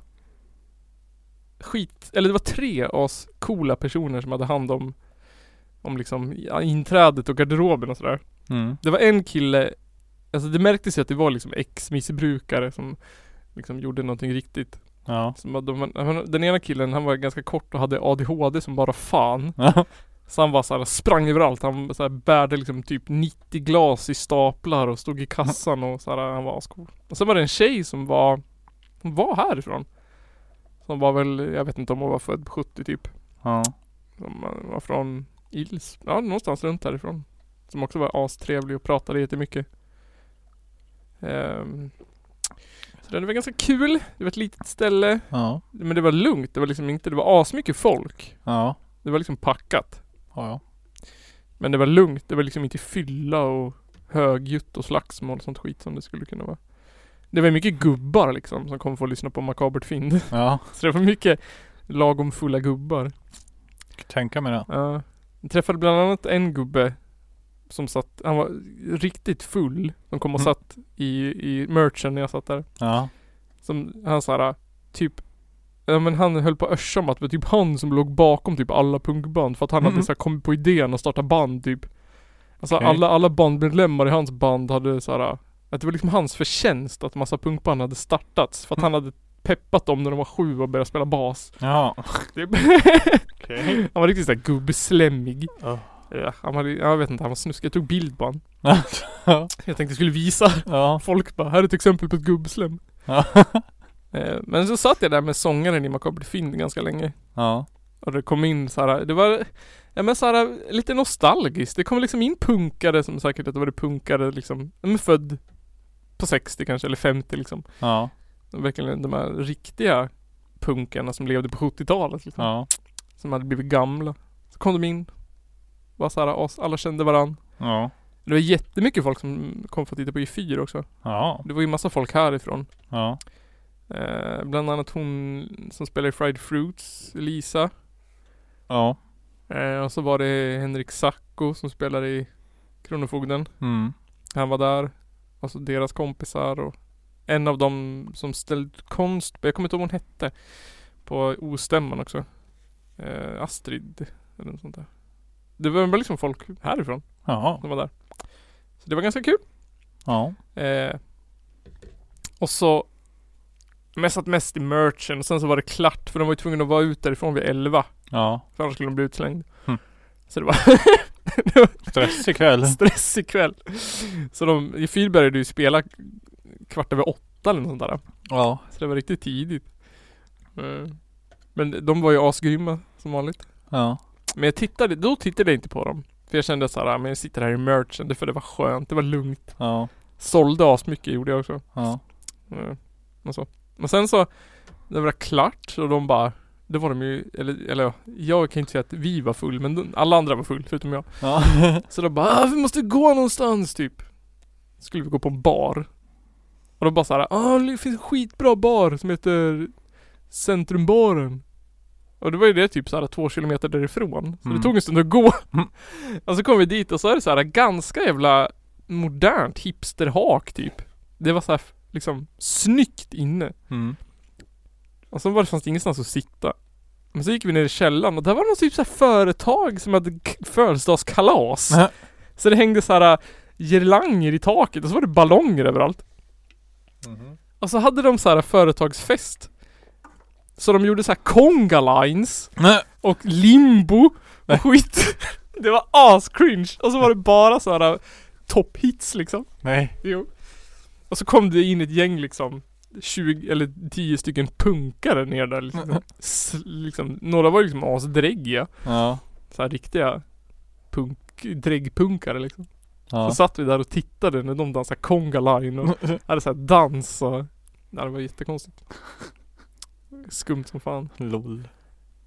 skit, eller det var tre as coola personer som hade hand om om liksom ja, inträdet och garderoben och sådär. Mm. Det var en kille, alltså det märktes ju att det var liksom ex-missbrukare som liksom gjorde någonting riktigt. Ja. Som de, den ena killen han var ganska kort och hade ADHD som bara fan. (laughs) Ja. Så han var såhär, sprang överallt. Han så här, bärde liksom typ 90 glas i staplar och stod i kassan och såhär, han var ascool. Och sen var det en tjej som var, hon var härifrån. Som var väl, jag vet inte om hon var född på 70 typ. Ja. Som eh, var från Ils, ja någonstans runt härifrån. Som också var astrevlig och pratade jättemycket. Ehm, så det var ganska kul. Det var ett litet ställe. Ja. Men det var lugnt. Det var liksom inte, det var asmycket folk. Ja. Det var liksom packat. Ja. ja. Men det var lugnt. Det var liksom inte fylla och högljutt och slagsmål och sånt skit som det skulle kunna vara. Det var mycket gubbar liksom som kom för att lyssna på Makabert Fynd. Ja. (laughs) Så det var mycket lagom fulla gubbar. Tänka mig det. Ja. Jag träffade bland annat en gubbe som satt, han var riktigt full. Som kom och Mm. satt i, i merchen när jag satt där. Ja. Som han såhär, typ Ja men han höll på att örscha om att det var typ han som låg bakom typ alla punkband för att han Mhm. hade så här kommit på idén att starta band typ. Alltså Okej. alla, alla bandmedlemmar i hans band hade så här att det var liksom hans förtjänst att massa punkband hade startats för att han hade peppat dem när de var sju och började spela bas. Ja. (laughs) Okej. han var riktigt såhär gubbslemmig. Ja, han hade, jag vet inte, han var snuskig. Jag tog bild på han. Ja. Jag tänkte jag skulle visa Ja. folk bara, här är ett exempel på ett gubbslem. Ja. (laughs) Eh, Men så satt jag där med sångaren i Macabre Finn ganska länge. Ja. Och det kom in så här, det var Ja men så här, lite nostalgiskt. Det kom liksom in punkare som säkert att det var det punkare liksom, men född på 60 kanske eller 50 liksom. Ja. Verkligen de här riktiga punkarna som levde på 70-talet liksom. Ja. Som hade blivit gamla. Så kom de in. Var så här, as- alla kände varann. Ja. Det var jättemycket folk som kom för att titta på Y4 också. Ja. Det var ju massa folk härifrån. Ja. Eh, bland annat hon som spelar i Fried Fruits, Lisa. Ja. Eh, och så var det Henrik Sacco som spelar i Kronofogden. Mm. Han var där. Alltså deras kompisar och en av dem som ställde konst, jag kommer inte ihåg vad hon hette. På ostämman också. Eh, Astrid eller något sånt där. Det var liksom folk härifrån Ja. som var där. Så det var ganska kul. Ja. Eh, och så satt mest i merchen och sen så var det klart för de var ju tvungna att vara ute därifrån vid 11. Ja. För annars skulle de bli utslängd. Mm. Så det var, (laughs) det var Stressig kväll. stressig kväll. Så de, i Fyr började ju spela kvart över åtta eller något sånt där. Ja. Så det var riktigt tidigt. Eh, Men de var ju asgrymma som vanligt. Ja. Men jag tittade, då tittade jag inte på dem. För jag kände såhär, men jag sitter här i merchen, för det var skönt, det var lugnt. Ja. Sålde asmycket gjorde jag också. Ja. Eh, Och så. Men sen så, det var klart och de bara det var de ju, eller, eller ja, jag kan inte säga att vi var full men alla andra var full förutom jag. Ja. Så de bara ah, vi måste gå någonstans typ. Skulle vi gå på en bar. Och de bara såhär, ah det finns en skitbra bar som heter Centrumbaren. Och det var ju det typ såhär två kilometer därifrån. Så Mm. det tog en stund att gå. Mm. (laughs) och så kom vi dit och så är det såhär ganska jävla modernt hipsterhak typ. Det var såhär liksom snyggt inne. Mm. Och så var det fanns det ingenstans att sitta. Men så gick vi ner i källaren och där var det något typ så här företag som hade födelsedagskalas. Så det hängde så här äh, girlanger i taket och så var det ballonger överallt. Och så hade de så här företagsfest. Så de gjorde så här conga lines Nej. och limbo och skit. (laughs) Det var as-cringe. Och så var det bara så här äh, top hits liksom. Nej. Jo. Och så kom det in ett gäng liksom 20 eller 10 stycken punkare ner där liksom. S- liksom några var ju liksom asdräggiga. Ja. Så här riktiga punk, dräggpunkare liksom. Ja. Så satt vi där och tittade när de dansade conga line och (laughs) hade så här dans och Ja det var jättekonstigt. Skumt som fan. Lol.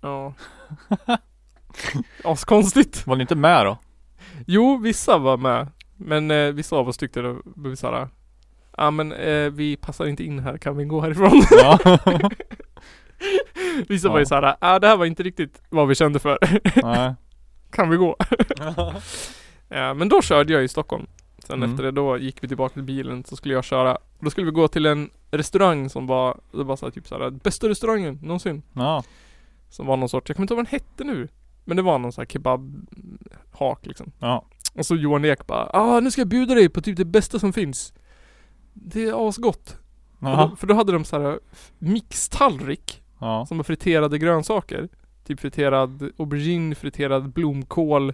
Ja. Askonstigt. Var ni inte med då? Jo, vissa var med. Men eh, vissa av oss tyckte det var såhär Ja men eh, vi passar inte in här, kan vi gå härifrån? Ja. (laughs) vissa var ju Ja. såhär, ja det här var inte riktigt vad vi kände för. Nej. (laughs) kan vi gå? (laughs) Ja, men då körde jag i Stockholm. Sen Mm. efter det då gick vi tillbaka till bilen så skulle jag köra. Då skulle vi gå till en restaurang som var, det var såhär typ såhär, bästa restaurangen någonsin. Ja. Som var någon sorts, jag kommer inte ihåg vad den hette nu. Men det var någon sån här kebab-hak liksom. Ja. Och så Johan Ek bara, ah nu ska jag bjuda dig på typ det bästa som finns. Det är asgott. Då, för då hade de så här mixtallrik Ja. som var friterade grönsaker. Typ friterad aubergine, friterad blomkål.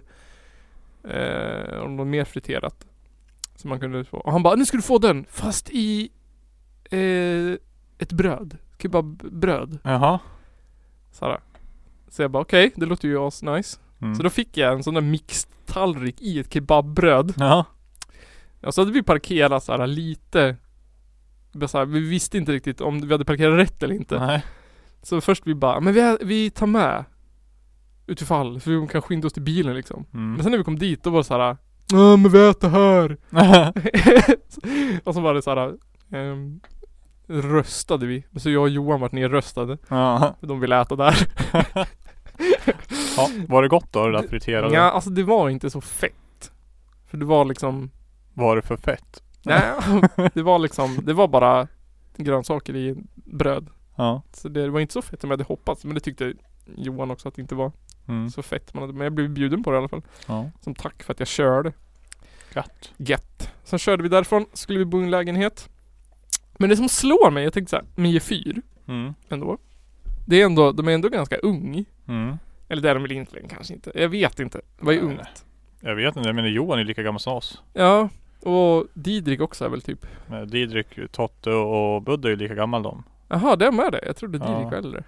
Eh, och något mer friterat. Som man kunde få. Och han bara, nu ska du få den fast i eh, ett bröd. Kebabbröd. Jaha. Så, här. så jag bara okej, det låter ju as nice. Mm. Så då fick jag en sån där mixtallrik i ett kebabbröd. Ja. Och så hade vi parkerat så här lite så här, Vi visste inte riktigt om vi hade parkerat rätt eller inte. Nej. Så först vi bara, men vi, vi tar med Utifall, för vi kan skynda oss till bilen liksom. Mm. Men sen när vi kom dit då var det så här. Ja men vi äter här. (laughs) (laughs) och så var det så här. ehm, röstade vi. Så jag och Johan vart nerröstade. ja. De ville äta där. (laughs) Ja, var det gott då det där friterade? Ja, alltså det var inte så fett. För det var liksom Var det för fett? Nej, (laughs) det var liksom, det var bara grönsaker i bröd. Ja. Så det var inte så fett som jag hade hoppats. Men det tyckte Johan också att det inte var Mm. så fett. Man hade, men jag blev bjuden på det i alla fall. Ja. Som tack för att jag körde. Gött. Gött. Sen körde vi därifrån, skulle vi bo i en lägenhet. Men det som slår mig, jag tänkte såhär, med G4 Mm. ändå. Det är ändå, de är ändå ganska ung. Mm. Eller det är de väl egentligen kanske inte. Jag vet inte. Vad är Nej, ungt? Jag vet inte, jag menar Johan är lika gammal som oss. Ja, och Didrik också är väl typ. Men Didrik, Totte och Budde är ju lika gammal de. Jaha, det är det. Jag trodde Ja. Didrik var äldre.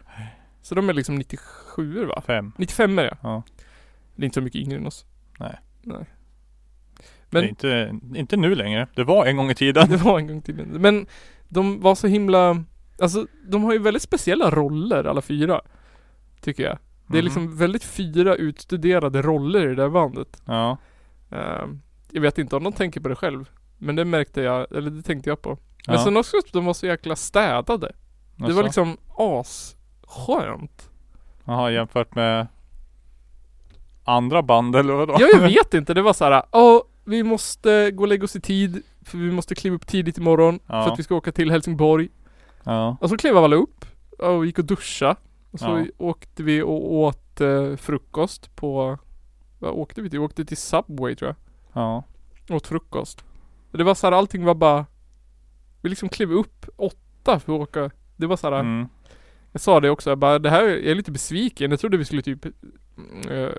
Så de är liksom 97 va? Fem. 95 är det Ja. Det är inte så mycket yngre än oss. Nej. Nej. Men Men inte, inte nu längre. Det var en gång i tiden. (laughs) det var en gång till. Men de var så himla Alltså de har ju väldigt speciella roller alla fyra. Tycker jag. Det är Mhm. liksom väldigt fyra utstuderade roller i det där bandet. Ja. Ehm, jag vet inte om de tänker på det själv. Men det märkte jag, eller det tänkte jag på. Men Ja. sen också att de var så jäkla städade. Det Alltså. var liksom asskönt. Jaha, jämfört med andra band eller vadå? Ja, jag (laughs) vet inte. Det var så här. Ja, vi måste gå och lägga oss i tid. För vi måste kliva upp tidigt imorgon. Ja. För att vi ska åka till Helsingborg. Ja. Och så klev alla upp. Och gick och duscha. Och så Ja. åkte vi och åt eh, frukost på... Vad åkte vi till? Vi åkte till Subway tror jag. Ja. Åt frukost. Det var så här, allting var bara... Vi liksom klev upp åtta för att åka. Det var så här. Mm. Jag sa det också, jag bara det här, jag är lite besviken. Jag trodde vi skulle typ eh,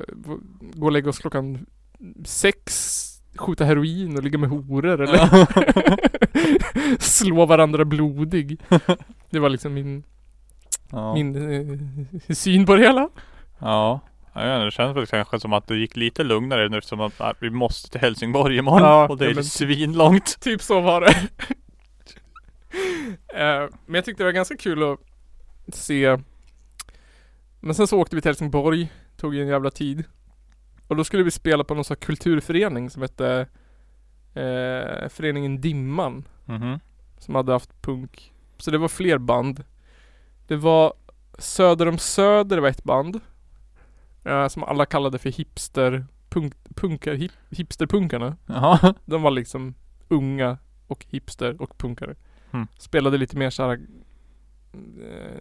gå och lägga oss klockan sex, skjuta heroin och ligga med horor eller (laughs) slå varandra blodig. (laughs) Det var liksom min, Ja. min eh, syn på det hela. Ja. Jag vet inte, det känns väl kanske som att det gick lite lugnare nu som att ah, vi måste till Helsingborg imorgon Ja, och det är ja, svinlångt. (laughs) Typ så var det. Eh, men jag tyckte det var ganska kul att se Men sen så åkte vi till Helsingborg, tog ju en jävla tid. Och då skulle vi spela på någon sån här kulturförening som hette eh, Föreningen Dimman. Mhm. Som hade haft punk. Så det var fler band. Det var Söder om Söder var ett band. Eh, som alla kallade för hipster punk, punkar, hip, hipsterpunkarna. Jaha. (laughs) De var liksom unga och hipster och punkare. Mm. Spelade lite mer såhär eh,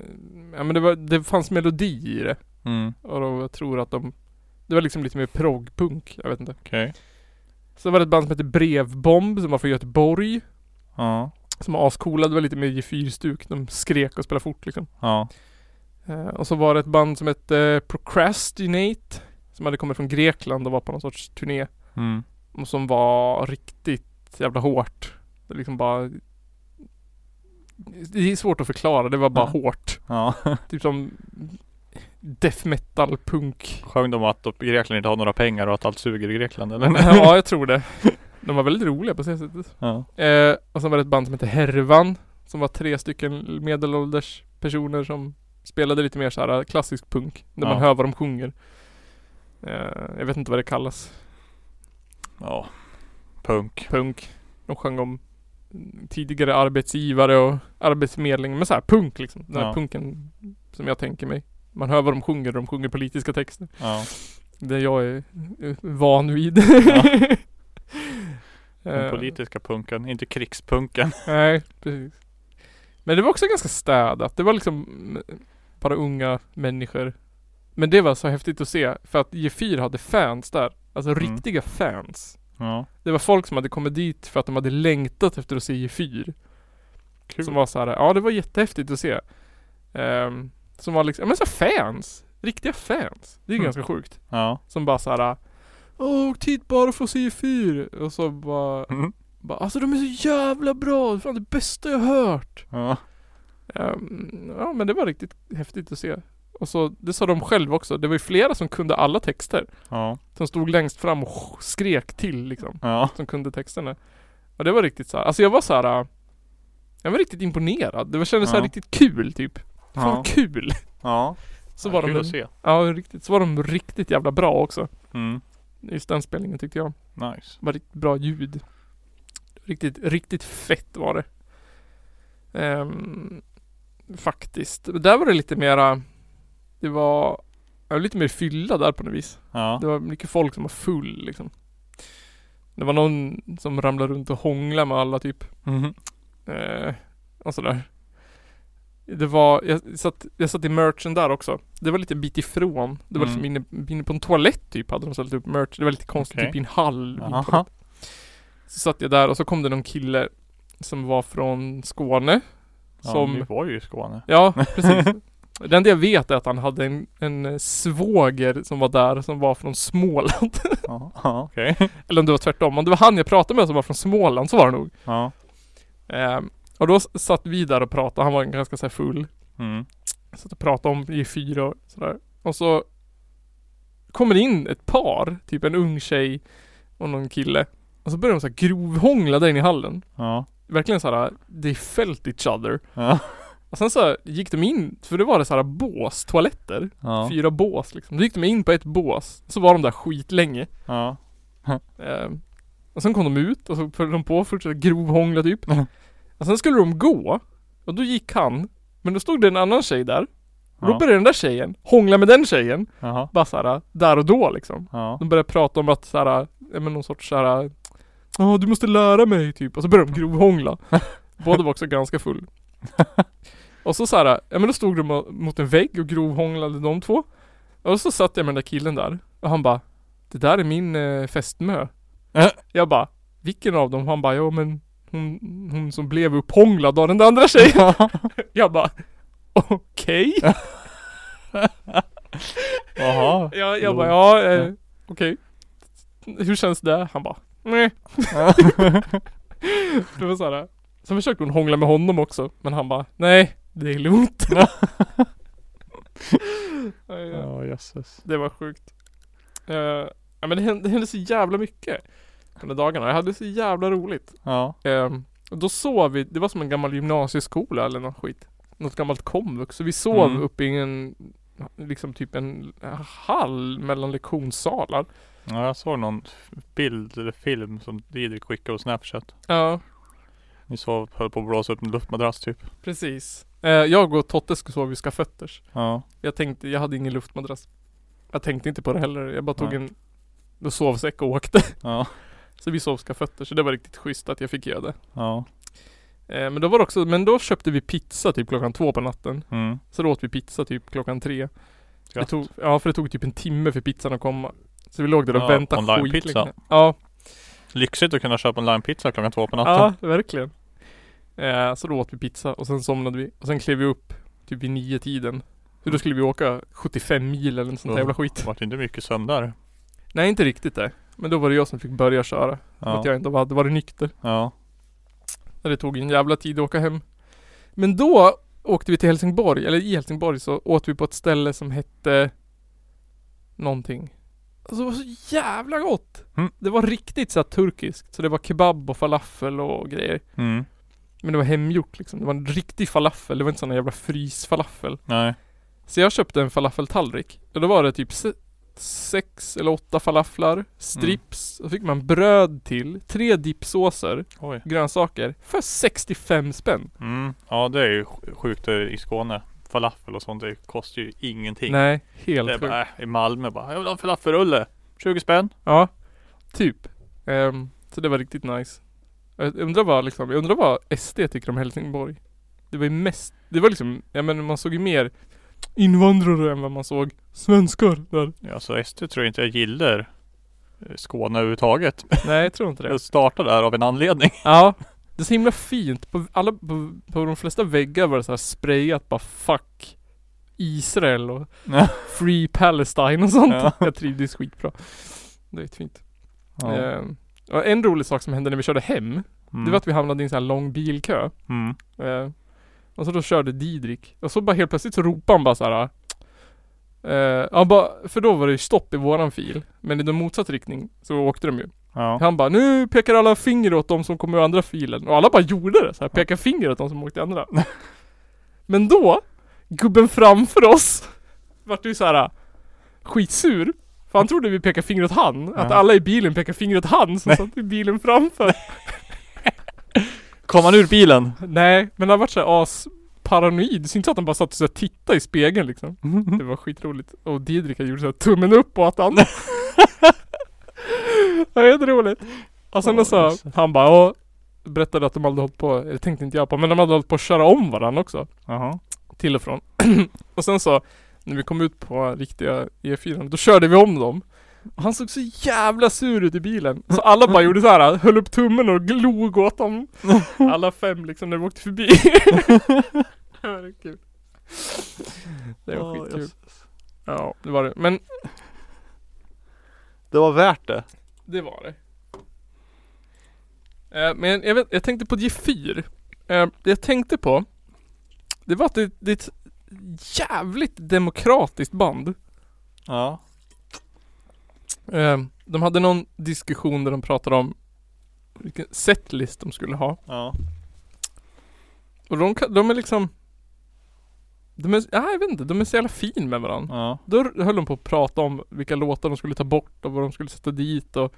Ja men det var, det fanns melodi i det. Mm. Och då, jag tror att de Det var liksom lite mer proggpunk, jag vet inte. Okej. Så var det ett band som hette Brevbomb som var från Göteborg. Ja. Som var ascoola, det var lite mer G4-stuk. De skrek och spelade fort liksom. Ja. Eh, och så var det ett band som hette Procrastinate. Som hade kommit från Grekland och var på någon sorts turné. Mm. Och som var riktigt jävla hårt. Det liksom bara Det är svårt att förklara, det var bara Ja. hårt. Ja. (laughs) Typ som Death metal punk. Sjöng de att Grekland inte har några pengar och att allt suger i Grekland eller? ja, (laughs) jag tror det. De var väldigt roliga på det sättet. Ja. Eh, och sen var det ett band som hette Hervan. Som var tre stycken medelålders personer som spelade lite mer så här klassisk punk. När man Ja. hör vad de sjunger. Eh, jag vet inte vad det kallas. Ja. Punk. Punk. De sjöng om tidigare arbetsgivare och arbetsförmedling. Men så här punk liksom. Den här Ja. punken som jag tänker mig. Man hör vad de sjunger. De sjunger politiska texter. Ja. Det jag är van vid. (laughs) Den Eh, politiska punken, inte krigspunken. (laughs) Nej, precis. Men det var också ganska städat. Det var liksom mm, bara unga människor. Men det var så häftigt att se. För att G4 hade fans där. Alltså Mm. riktiga fans. Ja. Det var folk som hade kommit dit för att de hade längtat efter att se G4. Kul. Som var så här, ja det var jättehäftigt att se. Ehm, som var liksom, ja men så fans. Riktiga fans. Det är Mm. ganska sjukt. Ja. Som bara så här. Åh, åk hit bara för att se G4. Och så bara, Mm. bara, alltså de är så jävla bra. Fan det bästa jag hört. Ja. Ehm, ja men det var riktigt häftigt att se. Och så, det sa de själva också. Det var ju flera som kunde alla texter. Ja. Som stod längst fram och skrek till liksom. Ja. Som kunde texterna. Och det var riktigt så här. alltså jag var så här. Jag var riktigt imponerad. Det kändes så här Ja. riktigt kul typ. Fan Ja. kul! Ja. Så Ja, var kul de, att se. ja riktigt, så var de riktigt jävla bra också. Mm. Just den spelningen tyckte jag. Nice. var riktigt bra ljud. Riktigt, riktigt fett var det. Ehm, faktiskt. Men Där var det lite mera Det var jag var lite mer fylla där på något vis. Ja. Det var mycket folk som var full liksom. Det var någon som ramlade runt och hånglade med alla typ. Mhm. Eh, och sådär. Det var, jag satt, jag satt i merchen där också. Det var lite bit ifrån. Det var Mm. liksom inne, inne på en toalett typ hade de ställt upp merch. Det var lite konstigt, Okej. typ i en hall. toalett. Så satt jag där och så kom det någon kille som var från Skåne. Ja, Som, vi var ju i Skåne. ja (laughs) precis. Det enda jag vet är att han hade en, en svåger som var där som var från Småland. (laughs) Ja, ja okej. Eller om det var tvärtom. Om det var han jag pratade med som var från Småland så var det nog. Ja. Ehm, och då satt vi där och pratade. Han var ganska så full. Mm. Satt och pratade om i fyra och sådär. Och så kommer det in ett par, typ en ung tjej och någon kille. Och så börjar de så här grovhångla där inne i hallen. Ja. Verkligen så här, they felt each other. Ja. (laughs) Och sen så gick de in, för det var det så här bås, toaletter. Ja. Fyra bås liksom. Då gick de in på ett bås. Så var de där skitlänge. Ja. Ehm, och sen kom de ut och så följde de på och fortsatte grovhångla typ. (laughs) Och sen skulle de gå. Och då gick han. Men då stod det en annan tjej där. Och då Ja. började den där tjejen hångla med den tjejen. Jaha. Bara såhär, där och då liksom. Ja. De började prata om att såhär, men någon sorts såhär Ja du måste lära mig typ. Och så började de grovhångla. (laughs) Båda var också ganska full. Och så såhär, ja men då stod de mo- mot en vägg och grovhånglade de två. Och så satt jag med den där killen där. Och han bara Det där är min eh, fästmö. Äh. Jag bara Vilken av dem? Han bara ja men hon, hon som blev upphånglad av den där andra tjejen. (laughs) jag bara Okej. (laughs) Jaha. Ja, jag bara ja, eh, okej. Hur känns det? Han bara nej. (laughs) det var såhär. Sen försökte hon hångla med honom också. Men han bara nej, det är lugnt. Ja. Ja jösses. Det var sjukt. Eh, ja men det hände, det hände så jävla mycket. De där dagarna. Jag hade så jävla roligt. Ja. Ehm, och då sov vi, det var som en gammal gymnasieskola eller något skit. Något gammalt komvux. Så vi sov Mm. uppe i en, liksom typ en hall mellan lektionssalar. Ja jag såg någon bild eller film som Didrik skickade på Snapchat. Ja, Ni sov, höll på att blåsa upp en luftmadrass typ. precis. Eh, jag och Totte skulle sova vid skafötters. Ja. Jag tänkte, jag hade ingen luftmadrass. Jag tänkte inte på det heller. Jag bara tog Nej. en sovsäck och åkte. Ja. (laughs) Så vi sov skafötters. Så det var riktigt schysst att jag fick göra det. Ja. Eh, men då var det också, men då köpte vi pizza typ klockan två på natten. Mm. Så då åt vi pizza typ klockan tre. Det tog, ja för det tog typ en timme för pizzan att komma. Så vi låg där och Ja, väntade online-pizza. skitlänge. Ja, Lyxigt att kunna köpa onlinepizza klockan två på natten. ja verkligen. Eh, så då åt vi pizza och sen somnade vi. Och sen klev vi upp typ vid nio tiden. Så då skulle vi åka 75 mil eller sånt där Ja. jävla skit. Det vart inte mycket sömn där. Nej inte riktigt det. Men då var det jag som fick börja köra. För Ja. att jag inte hade varit nykter. Ja. Det tog en jävla tid att åka hem. Men då åkte vi till Helsingborg, eller i Helsingborg så åt vi på ett ställe som hette Någonting. Alltså det var så jävla gott! Mm. Det var riktigt så turkiskt. Så det var kebab och falafel och grejer. Mm. Men det var hemgjort liksom. Det var en riktig falafel. Det var inte sån jävla frysfalafel. Nej. Så jag köpte en falafeltallrik. Och då var det typ sex eller åtta falaflar, strips, och så fick man bröd till, tre dippsåser, Oj. grönsaker, för 65 spänn. Mm. Ja det är ju sj- sjukt i Skåne. Falafel och sånt det kostar ju ingenting. Nej, helt sjukt. bara, äh, i Malmö bara, jag vill ha en falafelrulle. 20 spänn. Ja, typ. Ehm, så det var riktigt nice. Jag undrar vad liksom, jag undrar vad SD tycker om Helsingborg. Det var ju mest, det var liksom, ja men man såg ju mer invandrare än vad man såg svenskar där. Ja så SD tror jag inte jag gillar eh, Skåne överhuvudtaget. (laughs) Nej jag tror inte det. Jag startade där av en anledning. (laughs) Ja. Det är så himla fint. På alla, på, på de flesta väggar var det så här sprayat bara 'fuck' Israel och Ja. (laughs) 'Free Palestine' och sånt. Ja. Jag trivdes skitbra. Det är fint. Ja. Ehm, och en rolig sak som hände när vi körde hem, Mm. det var att vi hamnade i en sån här lång bilkö. Mm. Eh, och så då körde Didrik. Och så bara helt plötsligt så ropade han bara så här. Eh, han bara, för då var det ju stopp i våran fil. Men i den motsatt riktning så åkte de ju. Ja. Han bara, nu pekar alla finger åt de som kommer ur andra filen. Och alla bara gjorde det. Så här, pekar finger åt de som åkte i andra. (laughs) Men då, gubben framför oss, vart ju så här skitsur. För han trodde vi pekade finger åt han. Att Ja. alla i bilen pekar finger åt han som satt i bilen framför. Kom han ur bilen? Nej, men han vart så här as paranoid. Så inte så att han bara satt och så tittade i spegeln liksom. (laughs) Det var skitroligt. Och Didrika gjorde så här tummen upp åt han. (laughs) det var jätteroligt. Och sen Åh, så, han bara ja, berättade att de hade hållit på, eller tänkte inte jag på, men de hade hållit på att köra om varandra också. Jaha. Till och från. (clears throat) och sen så, när vi kom ut på riktiga E4, då körde vi om dem. Han såg så jävla sur ut i bilen. Så alla bara gjorde så här, höll upp tummen och glog åt dem. (laughs) Alla fem liksom när vi åkte förbi. (laughs) det var kul. Det var Åh, skitkul. Ja, det var det. Men Det var värt det. det var det. Eh, men jag, vet, jag tänkte på G4. Eh, det jag tänkte på, det var att det, det är ett jävligt demokratiskt band. Ja. Eh, de hade någon diskussion där de pratade om vilken setlist de skulle ha. Ja. Och de, de är liksom de är, ja, jag vet inte, de är så jävla fin med varandra. Ja. Då höll de på att prata om vilka låtar de skulle ta bort och vad de skulle sätta dit och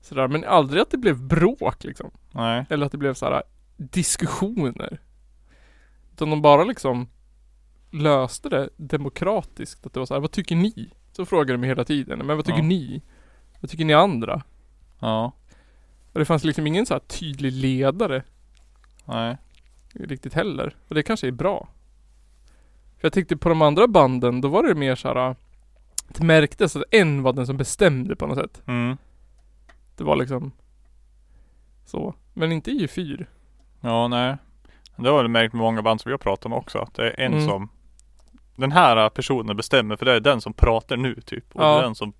sådär. Men aldrig att det blev bråk liksom. Nej. Eller att det blev såhär diskussioner. Utan de bara liksom löste det demokratiskt. Att det var såhär, vad tycker ni? Så frågade de mig hela tiden. Men vad tycker Ja. ni? Vad tycker ni andra? Ja. Och det fanns liksom ingen så här tydlig ledare Nej. riktigt heller. Och det kanske är bra. För jag tyckte på de andra banden, då var det mer så här. Det märktes att en var den som bestämde på något sätt. Mm. Det var liksom så. Men inte i G4. Ja, nej. Det har jag märkt med många band som jag pratar med också. Att det är en Mm. som Den här personen bestämmer för det är den som pratar nu typ. Och det Ja. är den som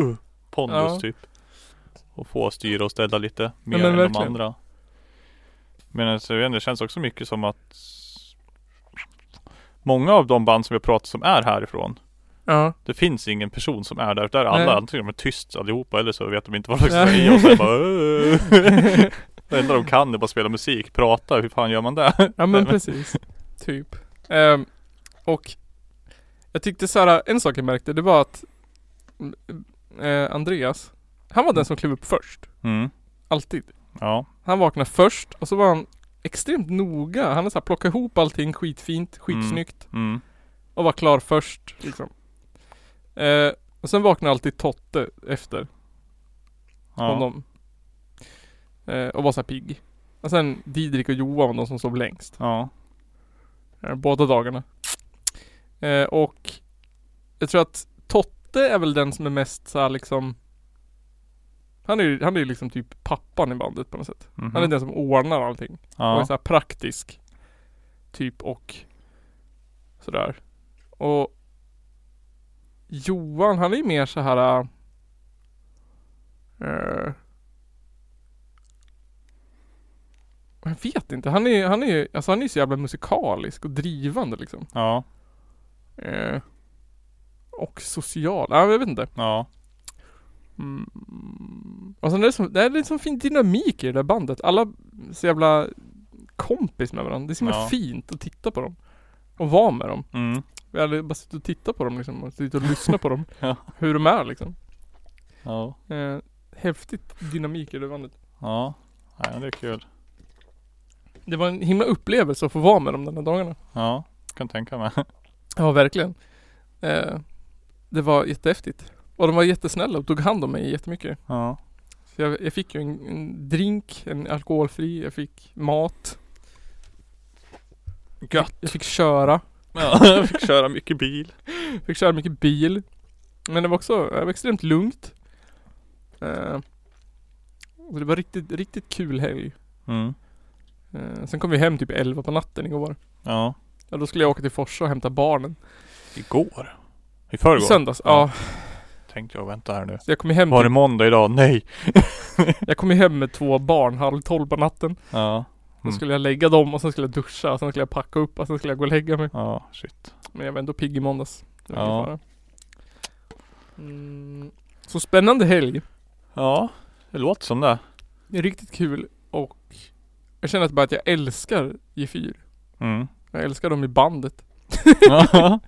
uh, Pondus Ja. typ. Och få styra och ställa lite mer men än verkligen. de andra. Men alltså, det känns också mycket som att Många av de band som vi pratat som är härifrån Ja. Det finns ingen person som är där. Där är alla Nej. antingen de är tyst allihopa eller så vet de inte vad de ska Ja. säga och så det bara "Åh." (laughs) Det enda de kan är bara spela musik, prata, hur fan gör man det? Ja men precis. Typ. Ehm, och jag tyckte så här, en sak jag märkte det var att mm, eh, Andreas, han var den som klev upp först. Mm. Alltid. Ja. Han vaknade först och så var han extremt noga. Han så här plockat ihop allting skitfint, skitsnyggt. Mm. Och var klar först liksom. Eh, och sen vaknade alltid Totte efter Ja. honom. Eh, och var så här pigg. Och sen Didrik och Johan var de som sov längst. Ja. Eh, båda dagarna. Eh, och jag tror att Totte är väl den som är mest så liksom Han är ju, han är ju liksom typ pappan i bandet på något sätt. Mhm. Han är den som ordnar allting. Och är Ja. så praktisk. Typ och sådär. Och Johan han är ju mer så här. eh, jag vet inte. Han är, han är, alltså han är så jävla musikalisk och drivande liksom. Ja. Eh, och social. Ja, jag vet inte. Ja. Mm. Och sen är det, så, det är liksom fin dynamik i det där bandet. Alla så jävla kompis med varandra. Det är så himla Ja. fint att titta på dem. Och vara med dem. Mm. Vi hade bara suttit och tittat på dem liksom. Och suttit och lyssnat på dem. (laughs) Ja. Hur de är liksom. Ja. Eh, häftigt dynamik i det bandet. Ja. Nej, det är kul. Det var en himla upplevelse att få vara med dem de här dagarna. Ja. Kan tänka mig. (laughs) Ja, verkligen. Eh, det var jättehäftigt. Och de var jättesnälla och tog hand om mig jättemycket. Ja. Så jag, jag fick ju en, en drink, en alkoholfri, jag fick mat. Gött. Jag fick köra. Ja. (laughs) Jag fick köra mycket bil. Fick köra mycket bil. Men det var också, det var extremt lugnt. Eh, så det var riktigt, riktigt kul helg. Mm. Eh, sen kom vi hem typ 11 på natten igår. Ja. Ja, då skulle jag åka till Forsa och hämta barnen. Igår. I I förrgår. söndags, ja. Ja. Tänkte jag vänta här nu. Så jag kom hem, Var det måndag idag? Nej. (laughs) jag kom hem med två barn halv tolv på natten. Ja. Då Mm. skulle jag lägga dem och sen skulle jag duscha och sen skulle jag packa upp och sen skulle jag gå och lägga mig. Ja, shit. Men jag var ändå pigg i måndags. Det var Ja. Mm. Så spännande helg. Ja. Det låter som det. Det är riktigt kul och jag känner att bara att jag älskar G4. Mm. Jag älskar dem i bandet. Ja. (laughs)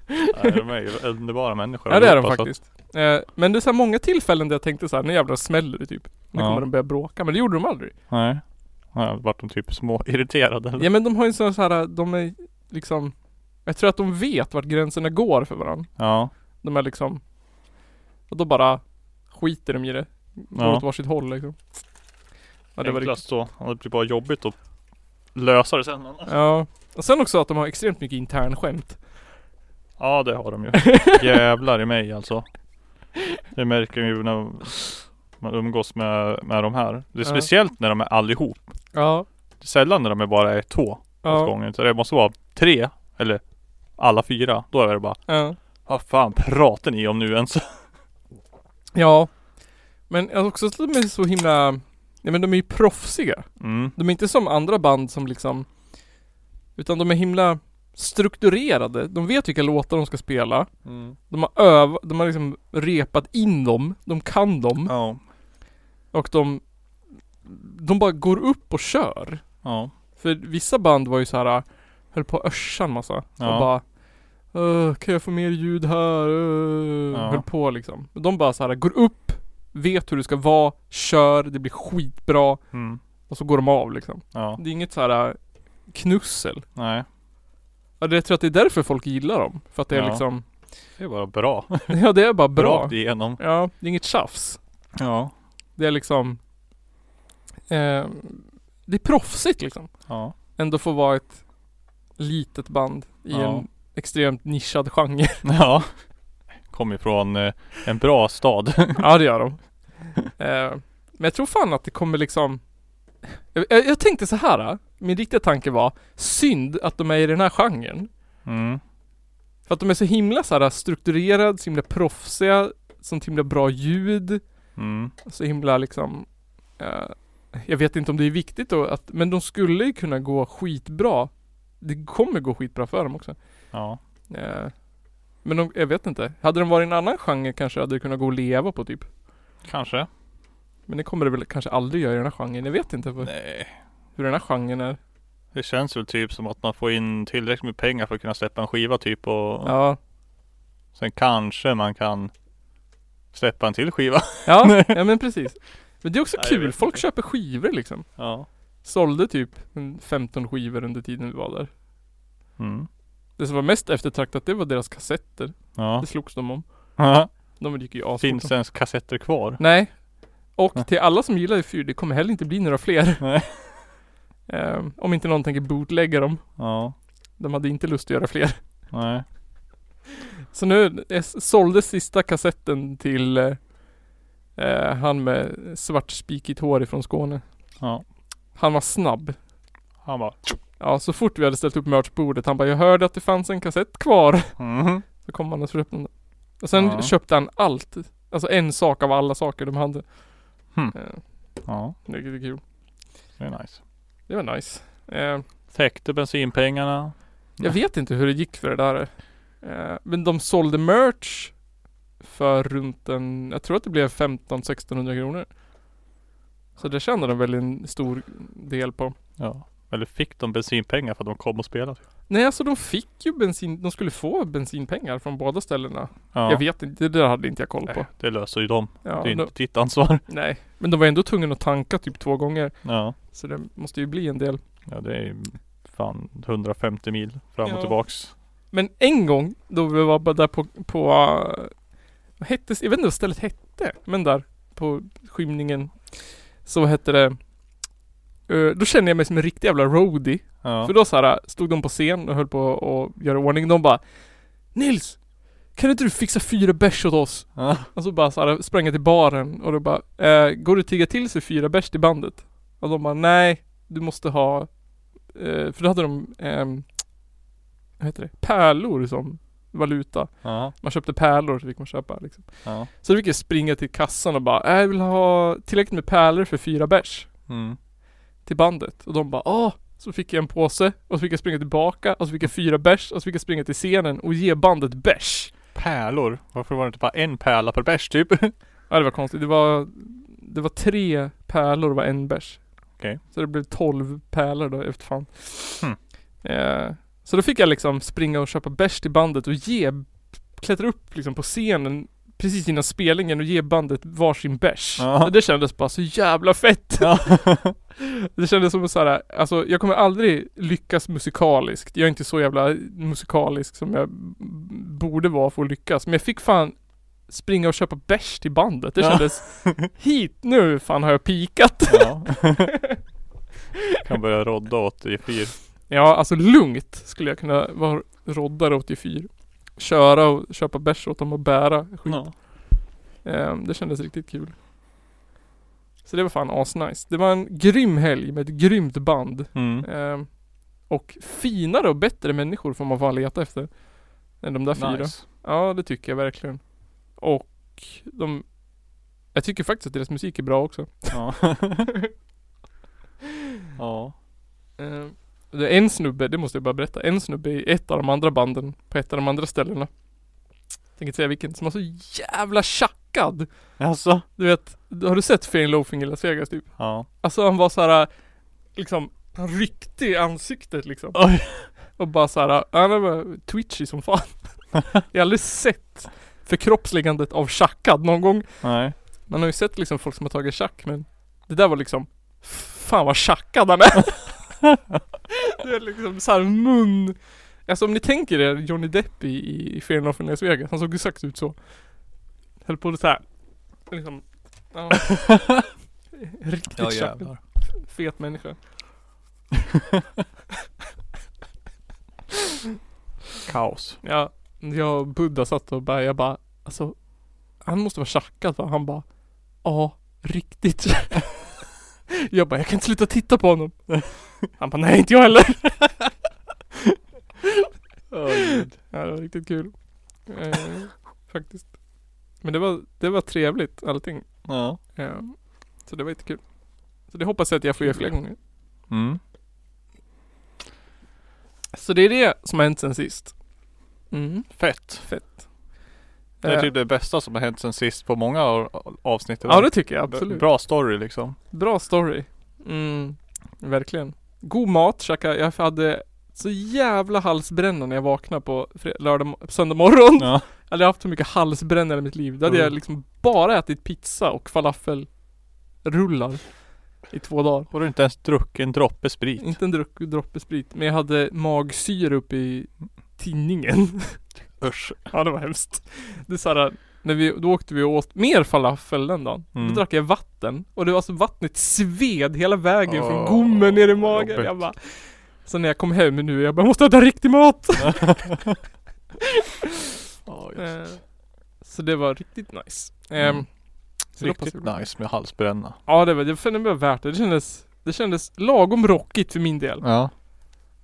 Nej, de är ju underbara människor Ja det är de så att- faktiskt. Eh, men det är så här många tillfällen där jag tänkte så här, nu jävlar smäller det typ. Nu Ja. kommer de börja bråka, men det gjorde de aldrig. Nej. Ja, vart de typ små irriterade eller? Ja men de har ju så så här, de är liksom Jag tror att de vet vart gränserna går för varandra. Ja. De är liksom Och då bara skiter de i det. Går Ja. åt varsitt håll liksom. Ja, det var riktigt. Enklast så. Det blir bara jobbigt att lösa det sen. Ja. Och sen också att de har extremt mycket internskämt. Ja det har de ju. (laughs) Jävlar i mig alltså. Det märker man ju när man umgås med, med de här. Det är speciellt när de är allihop. Ja. Det är sällan när de är bara är två åt Ja. gången. Så det måste vara tre eller alla fyra. Då är det bara Ja. Vad fan pratar ni om nu ens? (laughs) Ja. Men också att de är så himla Ja men de är ju proffsiga. Mm. De är inte som andra band som liksom Utan de är himla strukturerade. De vet vilka låtar de ska spela. Mm. De har övat, de har liksom repat in dem. De kan dem. Ja. Och de De bara går upp och kör. Ja. För vissa band var ju så här Höll på att örsa en massa. Ja. Och bara "Åh, Kan jag få mer ljud här? Åh." Ja. Höll på liksom. De bara så här går upp Vet hur det ska vara, kör, det blir skitbra Mm. och så går de av liksom. Ja. Det är inget så här knussel. Nej. Ja, det, jag tror att det är därför folk gillar dem. För att det är Ja. liksom Det är bara bra. (laughs) Ja det är bara bra. Rakt igenom. Ja, det är inget tjafs. Ja. Det är liksom eh, Det är proffsigt liksom. Ja. Ändå få vara ett litet band i Ja. en extremt nischad genre. (laughs) Ja. Kommer ifrån eh, en bra stad. (laughs) ja det gör de. Eh, men jag tror fan att det kommer liksom jag, jag, jag tänkte så här. Min riktiga tanke var Synd att de är i den här genren. Mm. För att de är så himla så här strukturerade, så himla proffsiga, så himla bra ljud. Mm. Så himla liksom eh, Jag vet inte om det är viktigt då att, men de skulle ju kunna gå skitbra. Det kommer gå skitbra för dem också. Ja. Eh, men de, jag vet inte. Hade de varit i en annan genre kanske hade det kunnat gå att leva på typ. Kanske. Men det kommer det väl kanske aldrig göra i den här genren. Jag vet inte Nej. Hur den här genren är. Det känns väl typ som att man får in tillräckligt med pengar för att kunna släppa en skiva typ och Ja. sen kanske man kan släppa en till skiva. (laughs) Ja, (laughs) ja men precis. Men det är också Nej, jag kul. vet Folk inte. köper skivor liksom. Ja. Sålde typ en 15 skivor under tiden vi var där. Mm. Det som var mest eftertraktat det var deras kassetter. Ja. Det slogs de om. ja. (laughs) De gick ju asfort. Finns det ens kassetter kvar? Nej. Och till alla som gillar fyr, det kommer heller inte bli några fler. Nej. Ehm, om inte någon tänker bootlägga dem. Ja. De hade inte lust att göra fler. Nej. (laughs) Så nu eh, sålde sista kassetten till eh, eh, han med svart spikigt hår ifrån Skåne. Ja. Han var snabb. Han bara Ja, så fort vi hade ställt upp merchbordet, han bara 'Jag hörde att det fanns en kassett kvar' (laughs) mm. Så kom han och köpte den. Och sen Ja. köpte han allt. Alltså en sak av alla saker de hade. Hmm. Eh, Ja. det är kul. Det är nice. Det var nice. Eh, Täckte bensinpengarna. jag vet inte hur det gick för det där. Eh, men de sålde merch för runt en, jag tror att det blev 15-1600 kronor. Så det tjänade de väl en stor del på. Ja. Eller fick de bensinpengar för att de kom och spelade? Nej alltså de fick ju bensin, de skulle få bensinpengar från båda ställena. Ja. Jag vet inte, det där hade inte jag koll på. Nej, det löser ju de. Ja, det är de, inte ditt ansvar. (laughs) nej. Men de var ändå tvungna att tanka typ två gånger. Ja. Så det måste ju bli en del. Ja det är ju fan 150 mil fram och Ja. tillbaks. Men en gång då vi var där på, på uh, vad hette, jag vet inte vad stället hette, men där på skymningen så hette det Då kände jag mig som en riktig jävla roadie. Ja. För då så här stod de på scen och höll på att göra ordning. De bara Nils! Kan inte du fixa fyra bärs åt oss? Ja. Och så bara så här sprang jag till baren och då bara eh, Går att tigga till sig fyra bärs till bandet? Och de bara nej Du måste ha eh, För då hade de ehm, Vad heter det? Pärlor som valuta. Ja. Man köpte pärlor så fick man köpa liksom. Så då fick jag springa till kassan och bara äh, jag vill ha tillräckligt med pärlor för fyra bärs Mm. Till bandet. Och de bara åh Så fick jag en påse och så fick jag springa tillbaka och så fick jag fyra bärs och så fick jag springa till scenen och ge bandet bärs. Pärlor? Varför var det inte bara en pärla per bärs typ? (laughs) Ja det var konstigt. Det var Det var tre pärlor och var en bärs. Okej. Så det blev tolv pärlor då efter fan. Hmm. Eh, så då fick jag liksom springa och köpa bärs till bandet och ge Klättra upp liksom på scenen precis innan spelningen och ge bandet varsin bärs. Ja. Det kändes bara så jävla fett. Ja. (laughs) Det kändes som så här, alltså jag kommer aldrig lyckas musikaliskt. Jag är inte så jävla musikalisk som jag borde vara för att lyckas. Men jag fick fan springa och köpa bärs till bandet. Det Ja. kändes (laughs) hit nu fan har jag pikat. ja. (laughs) kan börja rodda åt i fyr. Ja, alltså lugnt skulle jag kunna vara roddare åt i fyr. Köra och köpa bärs åt dem och bära skit. Ja. Ehm, det kändes riktigt kul. Så det var fan asnice. Det var en grym helg med ett grymt band. Mm. Ehm, och finare och bättre människor får man fan leta efter. Än de där fyra. Nice. Ja, det tycker jag verkligen. Och de... Jag tycker faktiskt att deras musik är bra också. Ja. (laughs) ja. Ehm, en snubbe, det måste jag bara berätta. En snubbe i ett av de andra banden på ett av de andra ställena. Tänker inte säga vilken, som var så jävla tjackad. Alltså? Du vet, har du sett and Loafing i Las Vegas typ? Ja. Alltså han var så här liksom, han ryckte i ansiktet liksom. Oj. Och bara så här, han var twitchy som fan. (laughs) jag har aldrig sett förkroppsligandet av tjackad någon gång. Nej. Man har ju sett liksom folk som har tagit tjack men det där var liksom Fan vad tjackad han är. (laughs) det är liksom så här mun Alltså om ni tänker er Johnny Depp i, i Fear and Las Vegas. Han såg exakt ut så. Höll på så här. Liksom. Ja. (laughs) Riktigt Ja jävlar. Fet människa. Kaos. Ja, jag och Buddha satt och bara, jag bara, alltså Han måste vara tjackad va? Han bara, ja, riktigt. (laughs) jag bara, jag kan inte sluta titta på honom. (laughs) Han bara, nej inte jag heller. (laughs) Åh gud. Ja, det var riktigt kul. Eh, faktiskt. Men det var, det var trevligt allting. Ja. Eh, så det var jättekul. Så det hoppas jag att jag får göra fler gånger. Mm. Så det är det som har hänt sen sist. Mm, Fett. fett. Det är Eh, typ det bästa som har hänt sen sist på många av- avsnitt. Ja det tycker jag absolut. Bra story liksom. Bra story. Mm, verkligen. God mat käka. Jag hade så jävla halsbränna när jag vaknade på lördag, söndag morgon. Ja. Jag hade haft så mycket halsbränna i mitt liv. Då hade Mm. jag liksom bara ätit pizza och falafelrullar i två dagar. Har du inte ens druckit en droppe sprit? Inte en druck, droppe sprit, men jag hade magsyra uppe i tinningen. (laughs) Usch. ja det var hemskt. Det är såhär, när vi, då åkte vi och åt mer falafel den dagen. Mm. Då drack jag vatten och det var så vattnet sved hela vägen från Åh, gommen ner i magen. jobbigt. Jag bara Så när jag kom hem nu, jag bara måste äta riktig mat! (laughs) (laughs) Just. Eh, så det var riktigt nice. Ehm, Mm. så Riktigt nice med halsbränna. Ja det var, det var värt det. Det kändes, det kändes lagom rockigt för min del. Ja.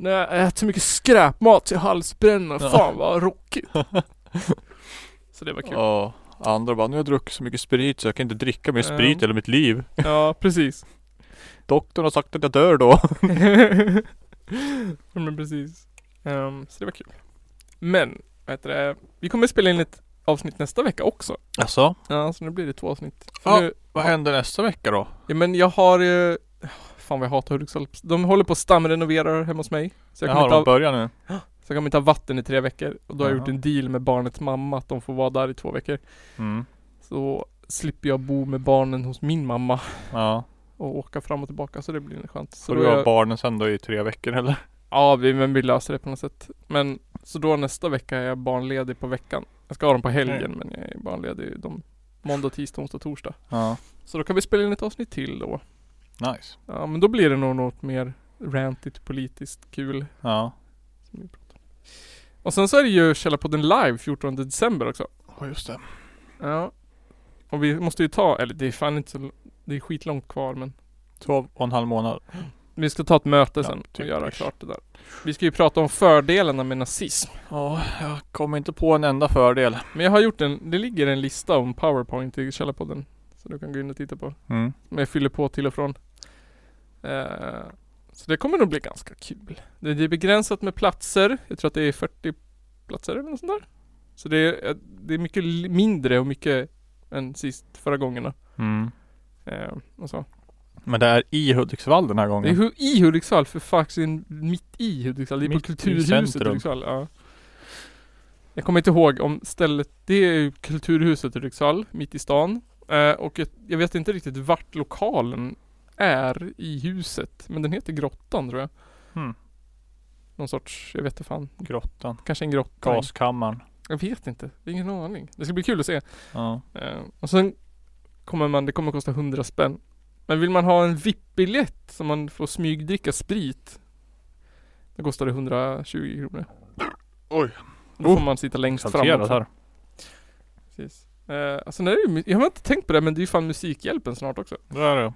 När jag äter så mycket skräpmat till halsbränna, Ja. fan vad rockigt. (laughs) så det var kul. Och andra bara, nu har jag druckit så mycket sprit så jag kan inte dricka mer Ja. sprit i hela mitt liv. Ja precis. Doktorn har sagt att jag dör då. (laughs) ja, men precis. Ehm, så det var kul. Men, vad heter det? Vi kommer spela in ett avsnitt nästa vecka också. Alltså, Ja, så nu blir det två avsnitt. För Ja. nu, vad händer nästa vecka då? ja men jag har ju Fan vad jag hatar Hudiksvall. De håller på att stamrenovera hemma hos mig. Så jag, kommer Jaha, inte de börjar nu. (gasps) så jag kommer inte ha vatten i tre veckor. Och då har jag Jaha. gjort en deal med barnets mamma att de får vara där i två veckor. Mm. Så slipper jag bo med barnen hos min mamma Ja. (laughs) och åka fram och tillbaka. Så det blir skönt. Så då du är ha jag, barnen sen då i tre veckor eller? Ja, vi, men vi löser det på något sätt. Men så då nästa vecka är jag barnledig på veckan. Jag ska ha dem på helgen men jag är barnledig de måndag, tisdag, onsdag, torsdag. Ja. Så då kan vi spela in ett avsnitt till då. Nice. Ja men då blir det nog något mer rantigt, politiskt, kul. Ja. Och sen så är det ju Källarpodden live 14 december också. Ja just det. Ja. Och vi måste ju ta, eller det är fan inte så, det är skitlångt kvar men Två och en halv månad. vi ska ta ett möte Ja, sen och typ göra ish. klart det där. Vi ska ju prata om fördelarna med nazism. Ja, jag kommer inte på en enda fördel. Men jag har gjort en, det ligger en lista om powerpoint i Källarpodden. Så du kan gå in och titta på. Mm. Men jag fyller på till och från. Eh, så det kommer nog bli ganska kul. Det är begränsat med platser. Jag tror att det är 40 platser eller något sånt där. Så det är, eh, det är mycket mindre och mycket än sist förra gångerna. Mm. Eh, och så. Men det är i Hudiksvall den här Det är gången. i Hudiksvall, för faktiskt mitt i Hudiksvall. Det är på Mitt i Kulturhuset i. Hudiksvall. Ja. Jag kommer inte ihåg om stället, det är ju Kulturhuset i Hudiksvall, mitt i stan. Eh, och jag, jag vet inte riktigt vart lokalen är i huset. Men den heter Grottan tror jag. Hmm. Någon sorts, jag vet inte fan. Grottan. Kanske en grotta. Gaskammaren. Jag vet inte. Ingen aning. Det ska bli kul att se. Ja. Eh, och sen kommer man, det kommer kosta 100 spänn. Men vill man ha en VIP-biljett så man får smygdricka sprit. Då kostar det 120 kronor. Oj. Då får man sitta längst fram här. Precis. Eh, alltså när det är, jag har inte tänkt på det men det är ju fan Musikhjälpen snart också. Det är det.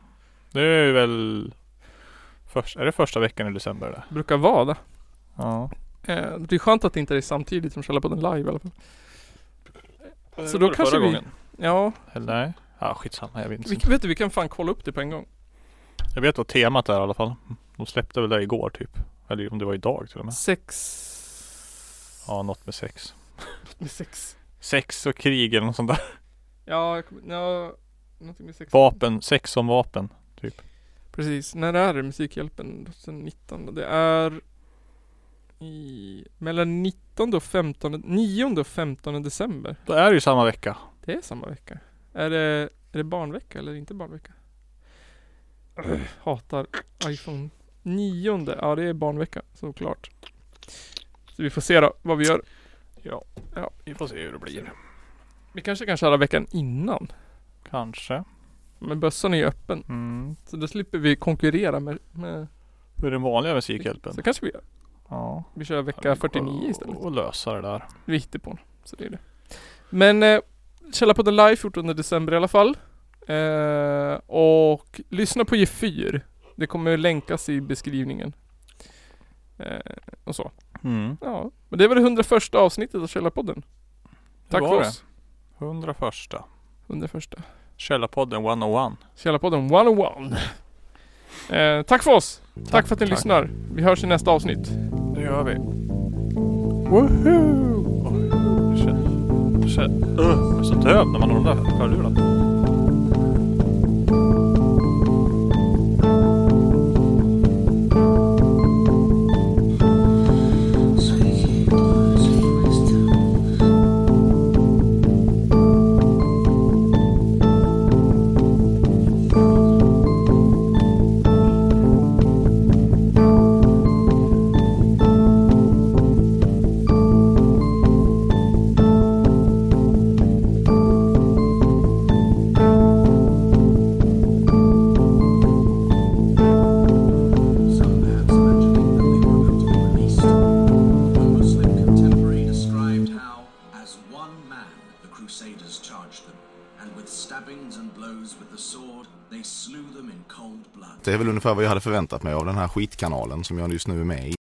Det är väl först, är det första veckan i december det? Brukar vara det. Ja. Eh, det är skönt att det inte är samtidigt som på den live i alla fall. Så Så då kanske förra vi- gången. Ja, Eller nej? Ja skitsamma jag vet vi, inte. vet du vi kan fan kolla upp det på en gång. Jag vet vad temat är i alla fall. De släppte väl det igår typ. Eller om det var idag till och med. Sex... Ja något med sex. (laughs) Med sex. Sex och krig eller något sånt där. Ja, jag kommer- ja någonting med sex. Vapen, sex som vapen. Precis. När är det Musikhjälpen? 2019? Det är i, mellan 19 och 15, 9 och 15 december. Då är det ju samma vecka. Det är samma vecka. Är det, är det barnvecka eller inte barnvecka? (clears throat) Hatar iPhone. Nionde, ja det är barnvecka såklart. Så vi får se då vad vi gör. Ja. Ja. Vi får se hur det blir. Vi kanske kan köra veckan innan. Kanske. Men bössan är ju öppen. Mm. Så då slipper vi konkurrera med, med är den vanliga Musikhjälpen? Så kanske vi gör. Ja. Vi kör vecka 49 istället. Och lösa det där. Vi hittar på den. Så det är det. Men eh, Källarpodden live 14 december i alla fall. Eh, och lyssna på G4. Det kommer länkas i beskrivningen. Eh, och så. Mm. Ja, men det var det 101 avsnittet av Källarpodden. Tack för det. oss. 101. 101. Källarpodden 101. Källarpodden 101. Eh, tack för oss. Tack för att ni Tack. lyssnar. Vi hörs i nästa avsnitt. Det gör vi. Woho! Oh, det känns... Det känns... Uh, jag är så döv när man har de där hörlurarna. Ungefär vad jag hade förväntat mig av den här skitkanalen som jag just nu är med i.